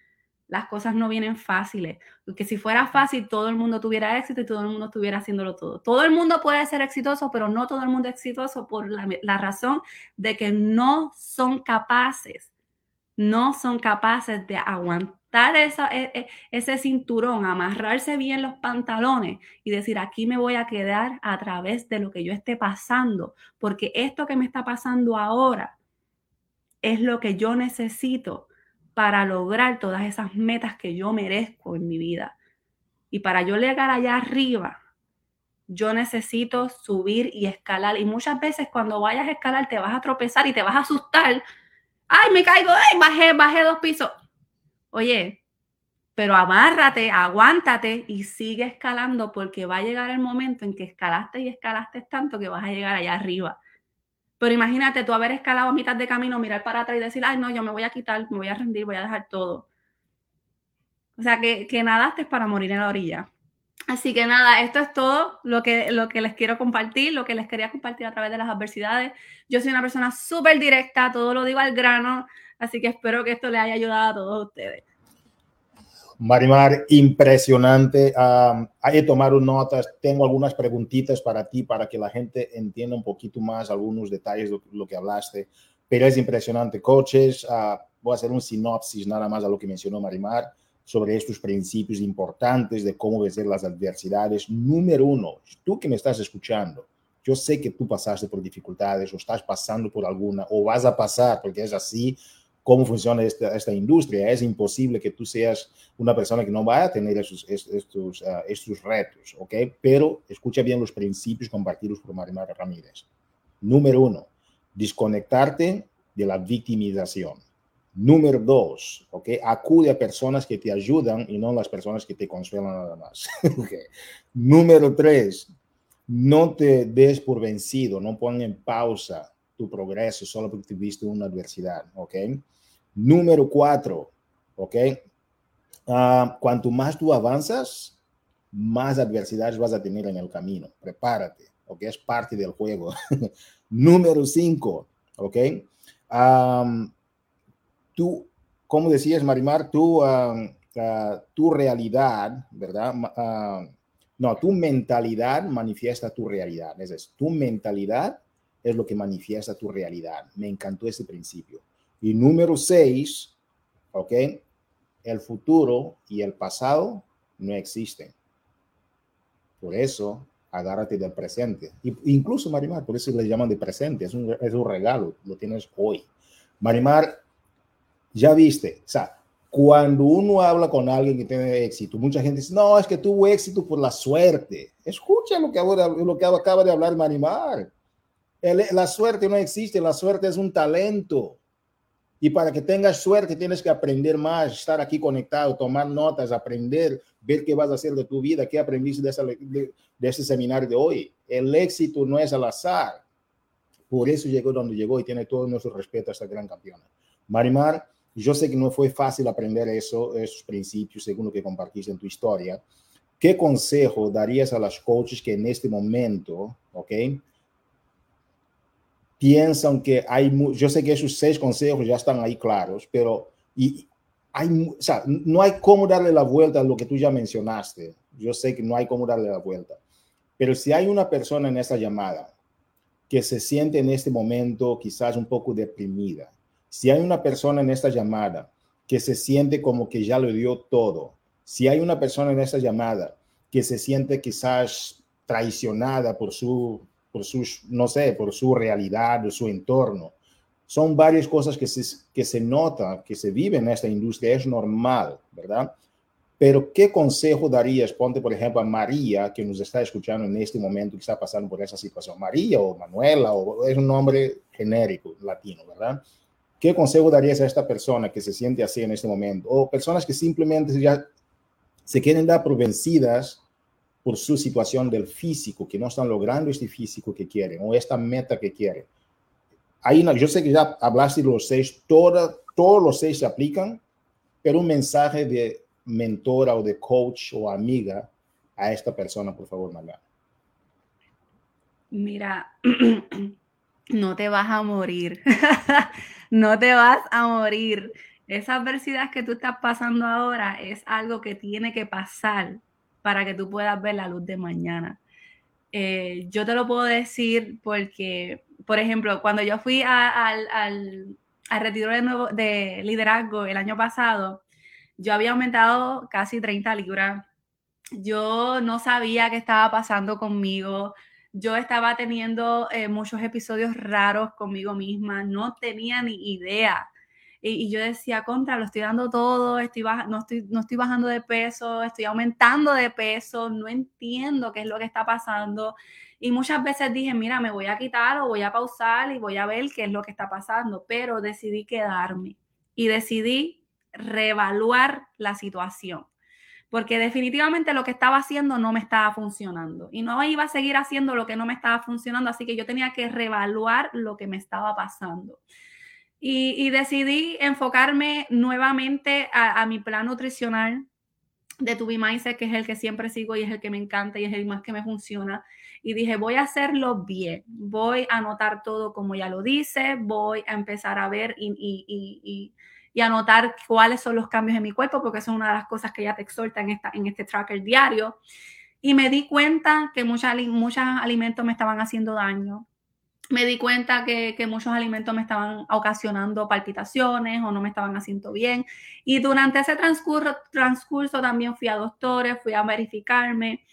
Las cosas no vienen fáciles, porque si fuera fácil todo el mundo tuviera éxito y todo el mundo estuviera haciéndolo todo. Todo el mundo puede ser exitoso, pero no todo el mundo es exitoso por la, la razón de que no son capaces, no son capaces de aguantar esa, e, e, ese cinturón, amarrarse bien los pantalones y decir, aquí me voy a quedar a través de lo que yo esté pasando, porque esto que me está pasando ahora es lo que yo necesito para lograr todas esas metas que yo merezco en mi vida. Y para yo llegar allá arriba, yo necesito subir y escalar. Y muchas veces cuando vayas a escalar te vas a tropezar y te vas a asustar. Ay, me caigo, ay, bajé, bajé dos pisos. Oye, pero amárrate, aguántate y sigue escalando porque va a llegar el momento en que escalaste y escalaste tanto que vas a llegar allá arriba. Pero imagínate tú haber escalado a mitad de camino, mirar para atrás y decir, ay, no, yo me voy a quitar, me voy a rendir, voy a dejar todo. O sea, que, que nadaste para morir en la orilla. Así que nada, esto es todo lo que, lo que les quiero compartir, lo que les quería compartir a través de las adversidades. Yo soy una persona súper directa, todo lo digo al grano, así que espero que esto les haya ayudado a todos ustedes. Marimar, impresionante. hay que tomar notas. Tengo algunas preguntitas para ti para que la gente entienda un poquito más algunos detalles de lo que hablaste. Pero es impresionante. Coaches, uh, voy a hacer un sinopsis nada más a lo que mencionó Marimar sobre estos principios importantes de cómo vencer las adversidades. Número uno, tú que me estás escuchando, yo sé que tú pasaste por dificultades o estás pasando por alguna o vas a pasar porque es así cómo funciona esta, esta industria. Es imposible que tú seas una persona que no vaya a tener esos, estos, uh, estos retos, ¿ok? Pero escucha bien los principios compartidos por Marimar Ramírez. Número uno, desconectarte de la victimización. Número dos, ¿ok? Acude a personas que te ayudan y no las personas que te consuelan nada más. okay. Número tres, no te des por vencido, no pongan en pausa tu progreso solo porque tuviste una adversidad, ¿ok? Número cuatro, ¿ok? Uh, cuanto más tú avanzas, más adversidades vas a tener en el camino. Prepárate, ¿ok? Es parte del juego. Número cinco, ¿ok? Um, tú, como decías, Marimar, tú, uh, tu realidad, ¿verdad? Uh, no, tu mentalidad manifiesta tu realidad. Es decir, tu mentalidad es lo que manifiesta tu realidad. Me encantó ese principio. Y número seis, ¿ok? El futuro y el pasado no existen. Por eso, agárrate del presente. Incluso, Marimar, por eso le llaman de presente. Es un, es un regalo, lo tienes hoy. Marimar, ya viste, o sea, cuando uno habla con alguien que tiene éxito, mucha gente dice, no, es que tuvo éxito por la suerte. Escucha lo que, lo que acaba de hablar Marimar. El, la suerte no existe, la suerte es un talento. Y para que tengas suerte tienes que aprender más, estar aquí conectado, tomar notas, aprender, ver qué vas a hacer de tu vida, qué aprendiste de, esa, de, de este seminario de hoy. El éxito no es al azar. Por eso llegó donde llegó y tiene todo nuestro respeto a esta gran campeona. Marimar, yo sé que no fue fácil aprender eso, esos principios, según lo que compartiste en tu historia. ¿Qué consejo darías a las coaches que en este momento, ok, piensan que hay, yo sé que esos seis consejos ya están ahí claros, pero y hay, o sea, no hay cómo darle la vuelta a lo que tú ya mencionaste. Yo sé que no hay cómo darle la vuelta, pero si hay una persona en esta llamada que se siente en este momento quizás un poco deprimida, si hay una persona en esta llamada que se siente como que ya lo dio todo, si hay una persona en esta llamada que se siente quizás traicionada por su, por sus, no sé, por su realidad, por su entorno, son varias cosas que se, que se nota, que se vive en esta industria, es normal, ¿verdad? Pero ¿qué consejo darías? Ponte, por ejemplo, a María, que nos está escuchando en este momento, que está pasando por esa situación. María o Manuela, o es un nombre genérico latino, ¿verdad? ¿Qué consejo darías a esta persona que se siente así en este momento? O personas que simplemente ya se quieren dar por vencidas por su situación del físico, que no están logrando este físico que quieren o esta meta que quieren. Ahí, yo sé que ya hablaste de los seis, toda, todos los seis se aplican, pero un mensaje de mentora o de coach o amiga a esta persona, por favor, Magana. Mira, no te vas a morir. no te vas a morir. Esa adversidad que tú estás pasando ahora es algo que tiene que pasar para que tú puedas ver la luz de mañana. Eh, yo te lo puedo decir porque, por ejemplo, cuando yo fui al, al, retiro de, nuevo, de liderazgo el año pasado, yo había aumentado casi 30 libras. Yo no sabía qué estaba pasando conmigo yo estaba teniendo eh, muchos episodios raros conmigo misma, no tenía ni idea. Y, yo decía, contra, lo estoy dando todo, estoy no, estoy, no estoy bajando de peso, estoy aumentando de peso, no entiendo qué es lo que está pasando. Y muchas veces dije, mira, me voy a quitar o voy a pausar y voy a ver qué es lo que está pasando, pero decidí quedarme y decidí reevaluar la situación porque definitivamente lo que estaba haciendo no me estaba funcionando y no iba a seguir haciendo lo que no me estaba funcionando, así que yo tenía que reevaluar lo que me estaba pasando. Y, decidí enfocarme nuevamente a, mi plan nutricional de To Be Mindset, que es el que siempre sigo y es el que me encanta y es el más que me funciona. Y dije, voy a hacerlo bien, voy a anotar todo como ya lo dice, voy a empezar a ver y y anotar cuáles son los cambios en mi cuerpo, porque eso es una de las cosas que ya te exhorta en, este tracker diario. Y me di cuenta que muchos alimentos me estaban haciendo daño. Me di cuenta que, que, muchos alimentos me estaban ocasionando palpitaciones o no me estaban haciendo bien. Y durante ese transcurso, transcurso también fui a doctores, fui a verificarme,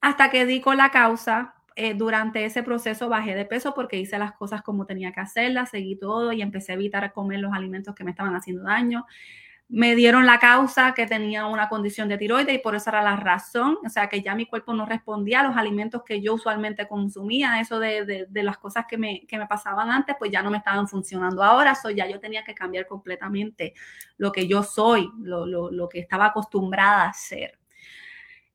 hasta que di con la causa eh, durante ese proceso bajé de peso porque hice las cosas como tenía que hacerlas, seguí todo y empecé a evitar comer los alimentos que me estaban haciendo daño. Me dieron la causa que tenía una condición de tiroides y por eso era la razón, o sea que ya mi cuerpo no respondía a los alimentos que yo usualmente consumía, eso de, las cosas que me, que me, pasaban antes, pues ya no me estaban funcionando ahora, so ya yo tenía que cambiar completamente lo que yo soy, lo, lo, lo que estaba acostumbrada a hacer.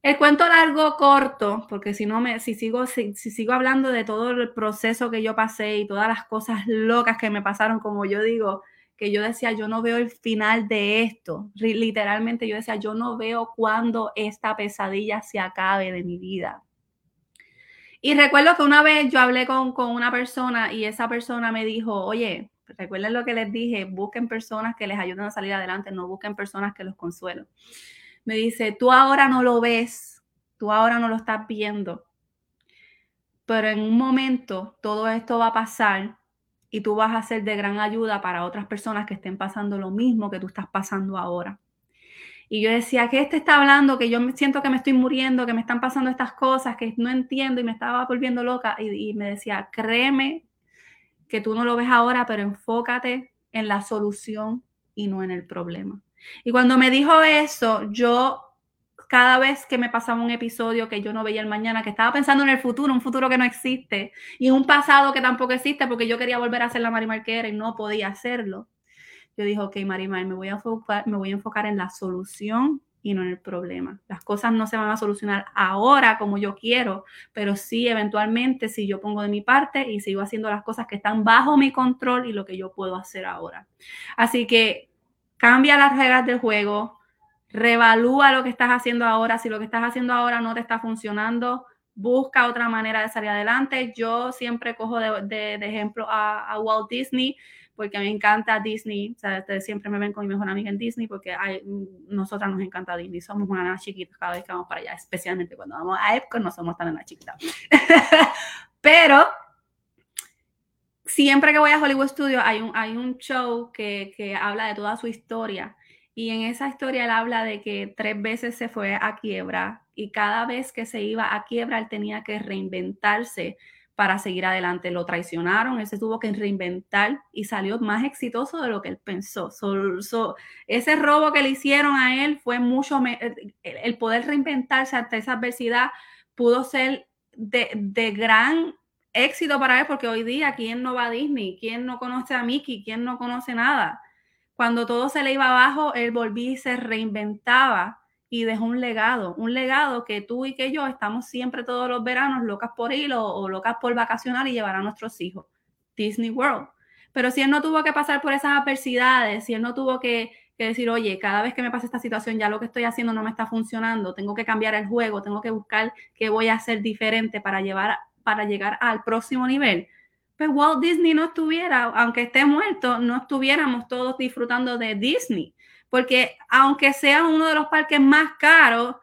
El cuento largo, corto, porque si no me, si sigo, si, sigo hablando de todo el proceso que yo pasé y todas las cosas locas que me pasaron, como yo digo, que yo decía, yo no veo el final de esto. Literalmente yo decía, yo no veo cuándo esta pesadilla se acabe de mi vida. Y recuerdo que una vez yo hablé con, con una persona y esa persona me dijo, oye, recuerden lo que les dije, busquen personas que les ayuden a salir adelante, no busquen personas que los consuelen me dice, tú ahora no lo ves, tú ahora no lo estás viendo, pero en un momento todo esto va a pasar y tú vas a ser de gran ayuda para otras personas que estén pasando lo mismo que tú estás pasando ahora. Y yo decía, ¿qué este está hablando? Que yo siento que me estoy muriendo, que me están pasando estas cosas, que no entiendo y me estaba volviendo loca. Y, y me decía, créeme que tú no lo ves ahora, pero enfócate en la solución y no en el problema. Y cuando me dijo eso, yo cada vez que me pasaba un episodio que yo no veía el mañana, que estaba pensando en el futuro, un futuro que no existe, y un pasado que tampoco existe porque yo quería volver a ser la Marimar que era y no podía hacerlo, yo dije, ok, Marimar, me voy a enfocar, me voy a enfocar en la solución y no en el problema. Las cosas no se van a solucionar ahora como yo quiero, pero sí eventualmente si yo pongo de mi parte y sigo haciendo las cosas que están bajo mi control y lo que yo puedo hacer ahora. Así que cambia las reglas del juego, revalúa lo que estás haciendo ahora. Si lo que estás haciendo ahora no te está funcionando, busca otra manera de salir adelante. Yo siempre cojo de, ejemplo a, Walt Disney porque me encanta Disney. O sea, siempre me ven con mi mejor amiga en Disney porque a nosotras nos encanta Disney. Somos una nena chiquita cada vez que vamos para allá, especialmente cuando vamos a Epcot, no somos tan nena chiquita. Pero siempre que voy a Hollywood Studios hay un, hay un show que, que, habla de toda su historia. Y en esa historia él habla de que tres veces se fue a quiebra y cada vez que se iba a quiebra él tenía que reinventarse para seguir adelante. Lo traicionaron, él se tuvo que reinventar y salió más exitoso de lo que él pensó. ese robo que le hicieron a él fue mucho, el poder reinventarse ante esa adversidad pudo ser de, de gran éxito para él, porque hoy día, ¿quién no va a Disney? ¿Quién no conoce a Mickey? ¿Quién no conoce nada? Cuando todo se le iba abajo, él volvía y se reinventaba y dejó un legado, un legado que tú y que yo estamos siempre todos los veranos locas por ir o, locas por vacacionar y llevar a nuestros hijos. Disney World. Pero si él no tuvo que pasar por esas adversidades, si él no tuvo que, que decir, oye, cada vez que me pasa esta situación, ya lo que estoy haciendo no me está funcionando, tengo que cambiar el juego, tengo que buscar qué voy a hacer diferente para llevar para llegar al próximo nivel, pues Walt Disney no estuviera, aunque esté muerto, no estuviéramos todos disfrutando de Disney. Porque aunque sea uno de los parques más caros,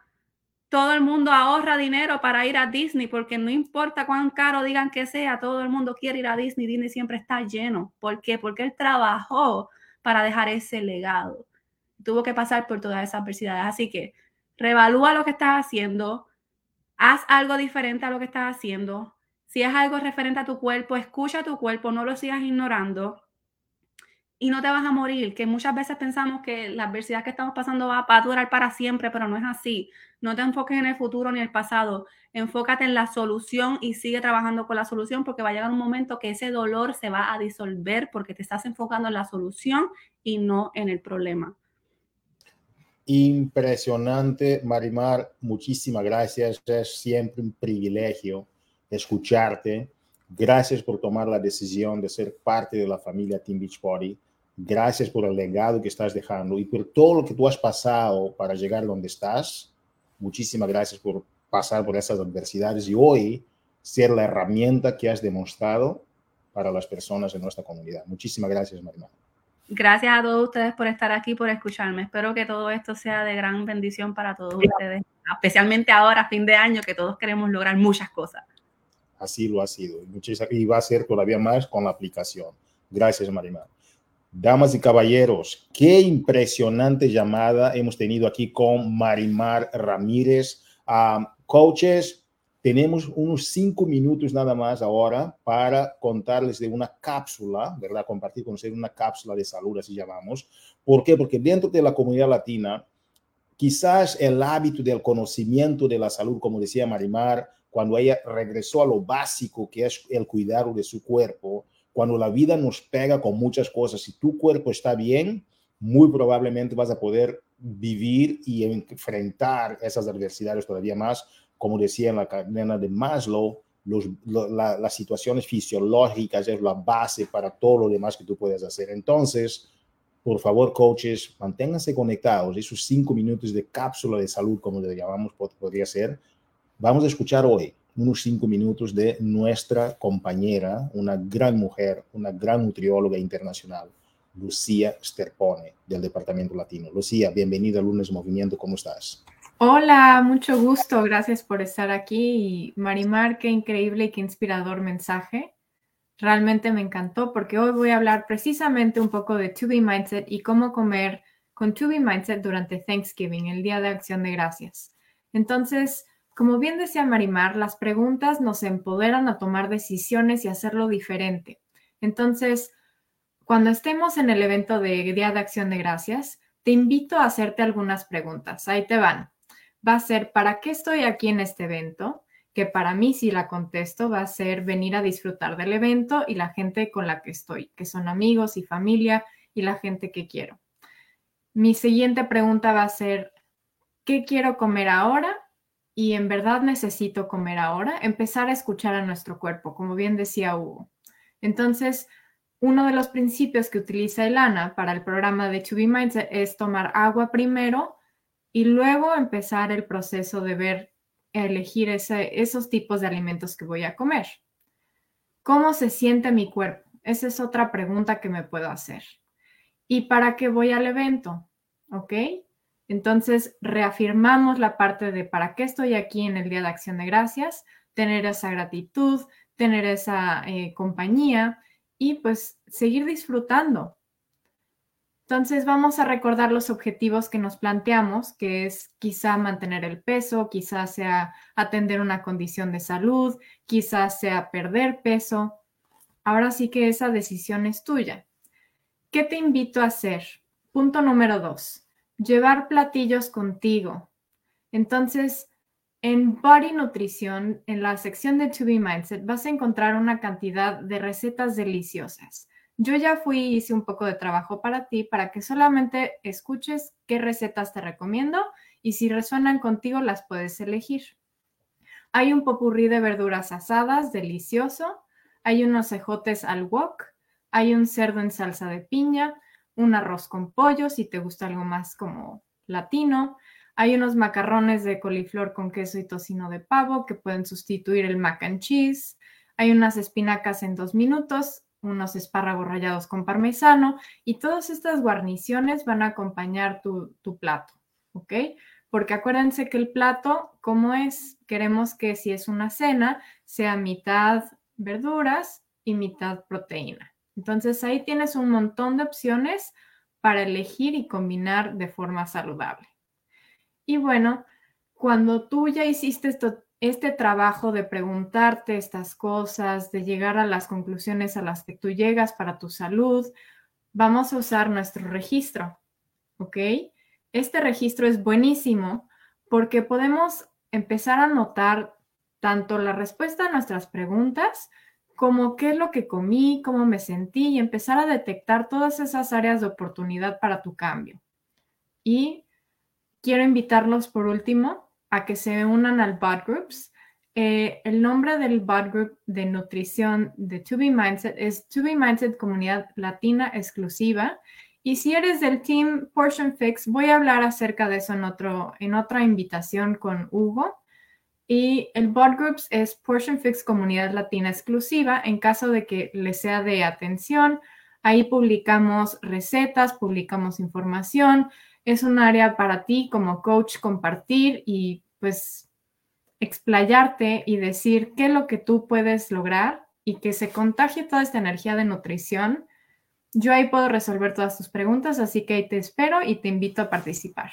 todo el mundo ahorra dinero para ir a Disney, porque no importa cuán caro digan que sea, todo el mundo quiere ir a Disney. Disney siempre está lleno. ¿Por qué? Porque él trabajó para dejar ese legado. Tuvo que pasar por todas esas adversidades. Así que revalúa lo que estás haciendo, haz algo diferente a lo que estás haciendo, si es algo referente a tu cuerpo, escucha tu cuerpo, no lo sigas ignorando y no te vas a morir, que muchas veces pensamos que la adversidad que estamos pasando va, a durar para siempre, pero no es así. No te enfoques en el futuro ni el pasado, enfócate en la solución y sigue trabajando con la solución porque va a llegar un momento que ese dolor se va a disolver porque te estás enfocando en la solución y no en el problema. Impresionante, Marimar. Muchísimas gracias. Es siempre un privilegio escucharte. Gracias por tomar la decisión de ser parte de la familia Team Beachbody. Gracias por el legado que estás dejando y por todo lo que tú has pasado para llegar donde estás. Muchísimas gracias por pasar por esas adversidades y hoy ser la herramienta que has demostrado para las personas en nuestra comunidad. Muchísimas gracias, Marina. Gracias a todos ustedes por estar aquí, por escucharme. Espero que todo esto sea de gran bendición para todos ustedes, especialmente ahora, fin de año, que todos queremos lograr muchas cosas. Así lo ha sido. Y va a ser todavía más con la aplicación. Gracias, Marimar. Damas y caballeros, qué impresionante llamada hemos tenido aquí con Marimar Ramírez. coaches, tenemos unos cinco minutos nada más ahora para contarles de una cápsula, ¿verdad? Compartir con ustedes una cápsula de salud, así llamamos. ¿Por qué? Porque dentro de la comunidad latina, quizás el hábito del conocimiento de la salud, como decía Marimar, cuando ella regresó a lo básico que es el cuidado de su cuerpo, cuando la vida nos pega con muchas cosas, si tu cuerpo está bien, muy probablemente vas a poder vivir y enfrentar esas adversidades todavía más como decía en la cadena de Maslow, las situaciones fisiológicas es la base para todo lo demás que tú puedes hacer. Entonces, por favor, coaches, manténganse conectados. Esos cinco minutos de cápsula de salud, como le llamamos, podría ser. Vamos a escuchar hoy unos cinco minutos de nuestra compañera, una gran mujer, una gran nutrióloga internacional, Lucía Sterpone, del Departamento Latino. Lucía, bienvenida al Lunes Movimiento, ¿cómo estás? Hola, mucho gusto. Gracias por estar aquí. Marimar, qué increíble y qué inspirador mensaje. Realmente me encantó porque hoy voy a hablar precisamente un poco de To Be Mindset y cómo comer con To Be Mindset durante Thanksgiving, el Día de Acción de Gracias. Entonces, como bien decía Marimar, las preguntas nos empoderan a tomar decisiones y hacerlo diferente. Entonces, cuando estemos en el evento de Día de Acción de Gracias, te invito a hacerte algunas preguntas. Ahí te van va a ser, ¿para qué estoy aquí en este evento? Que para mí, si la contesto, va a ser venir a disfrutar del evento y la gente con la que estoy, que son amigos y familia y la gente que quiero. Mi siguiente pregunta va a ser, ¿qué quiero comer ahora? Y en verdad necesito comer ahora, empezar a escuchar a nuestro cuerpo, como bien decía Hugo. Entonces, uno de los principios que utiliza Elana para el programa de To Be Mindset es tomar agua primero y luego empezar el proceso de ver, elegir esos tipos de alimentos que voy a comer. ¿Cómo se siente mi cuerpo? Esa es otra pregunta que me puedo hacer. ¿Y para qué voy al evento? ¿Ok? Entonces, reafirmamos la parte de para qué estoy aquí en el Día de Acción de Gracias, tener esa gratitud, tener esa eh, compañía y pues seguir disfrutando. Entonces vamos a recordar los objetivos que nos planteamos, que es quizá mantener el peso, quizá sea atender una condición de salud, quizá sea perder peso. Ahora sí que esa decisión es tuya. ¿Qué te invito a hacer? Punto número dos, llevar platillos contigo. Entonces, en Body Nutrición, en la sección de To Be Mindset, vas a encontrar una cantidad de recetas deliciosas yo ya fui y hice un poco de trabajo para ti, para que solamente escuches qué recetas te recomiendo y si resuenan contigo las puedes elegir. Hay un popurrí de verduras asadas, delicioso. Hay unos cejotes al wok. Hay un cerdo en salsa de piña. Un arroz con pollo, si te gusta algo más como latino. Hay unos macarrones de coliflor con queso y tocino de pavo que pueden sustituir el mac and cheese. Hay unas espinacas en dos minutos unos espárragos rallados con parmesano y todas estas guarniciones van a acompañar tu, plato, ¿ok? Porque acuérdense que el plato, como es? Queremos que si es una cena, sea mitad verduras y mitad proteína. Entonces ahí tienes un montón de opciones para elegir y combinar de forma saludable. Y bueno, cuando tú ya hiciste este trabajo de preguntarte estas cosas, de llegar a las conclusiones a las que tú llegas para tu salud, vamos a usar nuestro registro, ¿ok? Este registro es buenísimo porque podemos empezar a notar tanto la respuesta a nuestras preguntas como qué es lo que comí, cómo me sentí y empezar a detectar todas esas áreas de oportunidad para tu cambio. Y quiero invitarlos por último a que se unan al Bot Groups. Eh, el nombre del Bot Group de nutrición de To Be Mindset es To Be Mindset Comunidad Latina Exclusiva. Y si eres del team Portion Fix, voy a hablar acerca de eso en, otro, en otra invitación con Hugo. Y el Bot Groups es Portion Fix Comunidad Latina Exclusiva en caso de que le sea de atención. Ahí publicamos recetas, publicamos información, es un área para ti como coach compartir y pues explayarte y decir qué es lo que tú puedes lograr y que se contagie toda esta energía de nutrición. Yo ahí puedo resolver todas tus preguntas, así que ahí te espero y te invito a participar.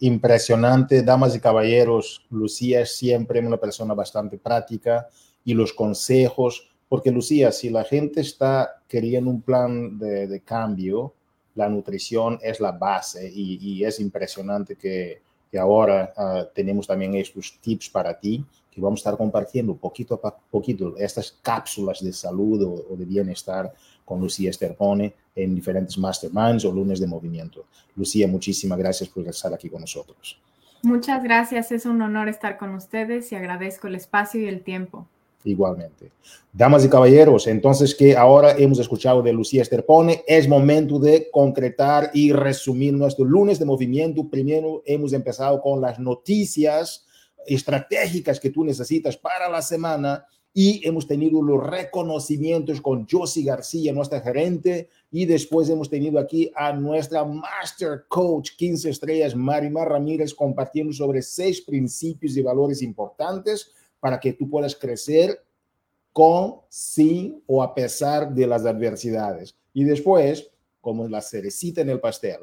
Impresionante, damas y caballeros. Lucía es siempre una persona bastante práctica y los consejos, porque Lucía, si la gente está queriendo un plan de, cambio, la nutrición es la base y, es impresionante que, ahora ah, tenemos también estos tips para ti que vamos a estar compartiendo poquito a poquito estas cápsulas de salud o, de bienestar con Lucía Esterpone en diferentes masterminds o lunes de movimiento. Lucía, muchísimas gracias por estar aquí con nosotros. Muchas gracias, es un honor estar con ustedes y agradezco el espacio y el tiempo. Igualmente. Damas y caballeros, entonces que ahora hemos escuchado de Lucía Esterpone, es momento de concretar y resumir nuestro lunes de movimiento. Primero hemos empezado con las noticias estratégicas que tú necesitas para la semana y hemos tenido los reconocimientos con Josie García, nuestra gerente, y después hemos tenido aquí a nuestra Master Coach 15 estrellas, Marimar Ramírez, compartiendo sobre seis principios y valores importantes para que tú puedas crecer con, sin o a pesar de las adversidades. Y después, como la cerecita en el pastel,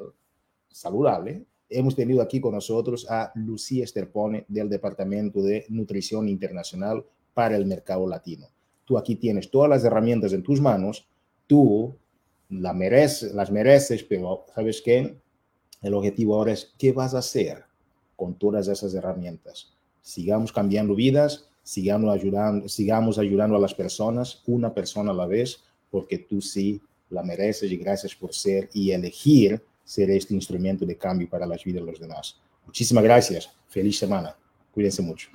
saludable, hemos tenido aquí con nosotros a Lucía Esterpone del Departamento de Nutrición Internacional para el mercado latino. Tú aquí tienes todas las herramientas en tus manos, tú la mereces, las mereces, pero ¿sabes qué? El objetivo ahora es qué vas a hacer con todas esas herramientas. Sigamos cambiando vidas, sigamos ayudando, sigamos ayudando a las personas, una persona a la vez, porque tú sí la mereces y gracias por ser y elegir ser este instrumento de cambio para las vidas de los demás. Muchísimas gracias. Feliz semana. Cuídense mucho.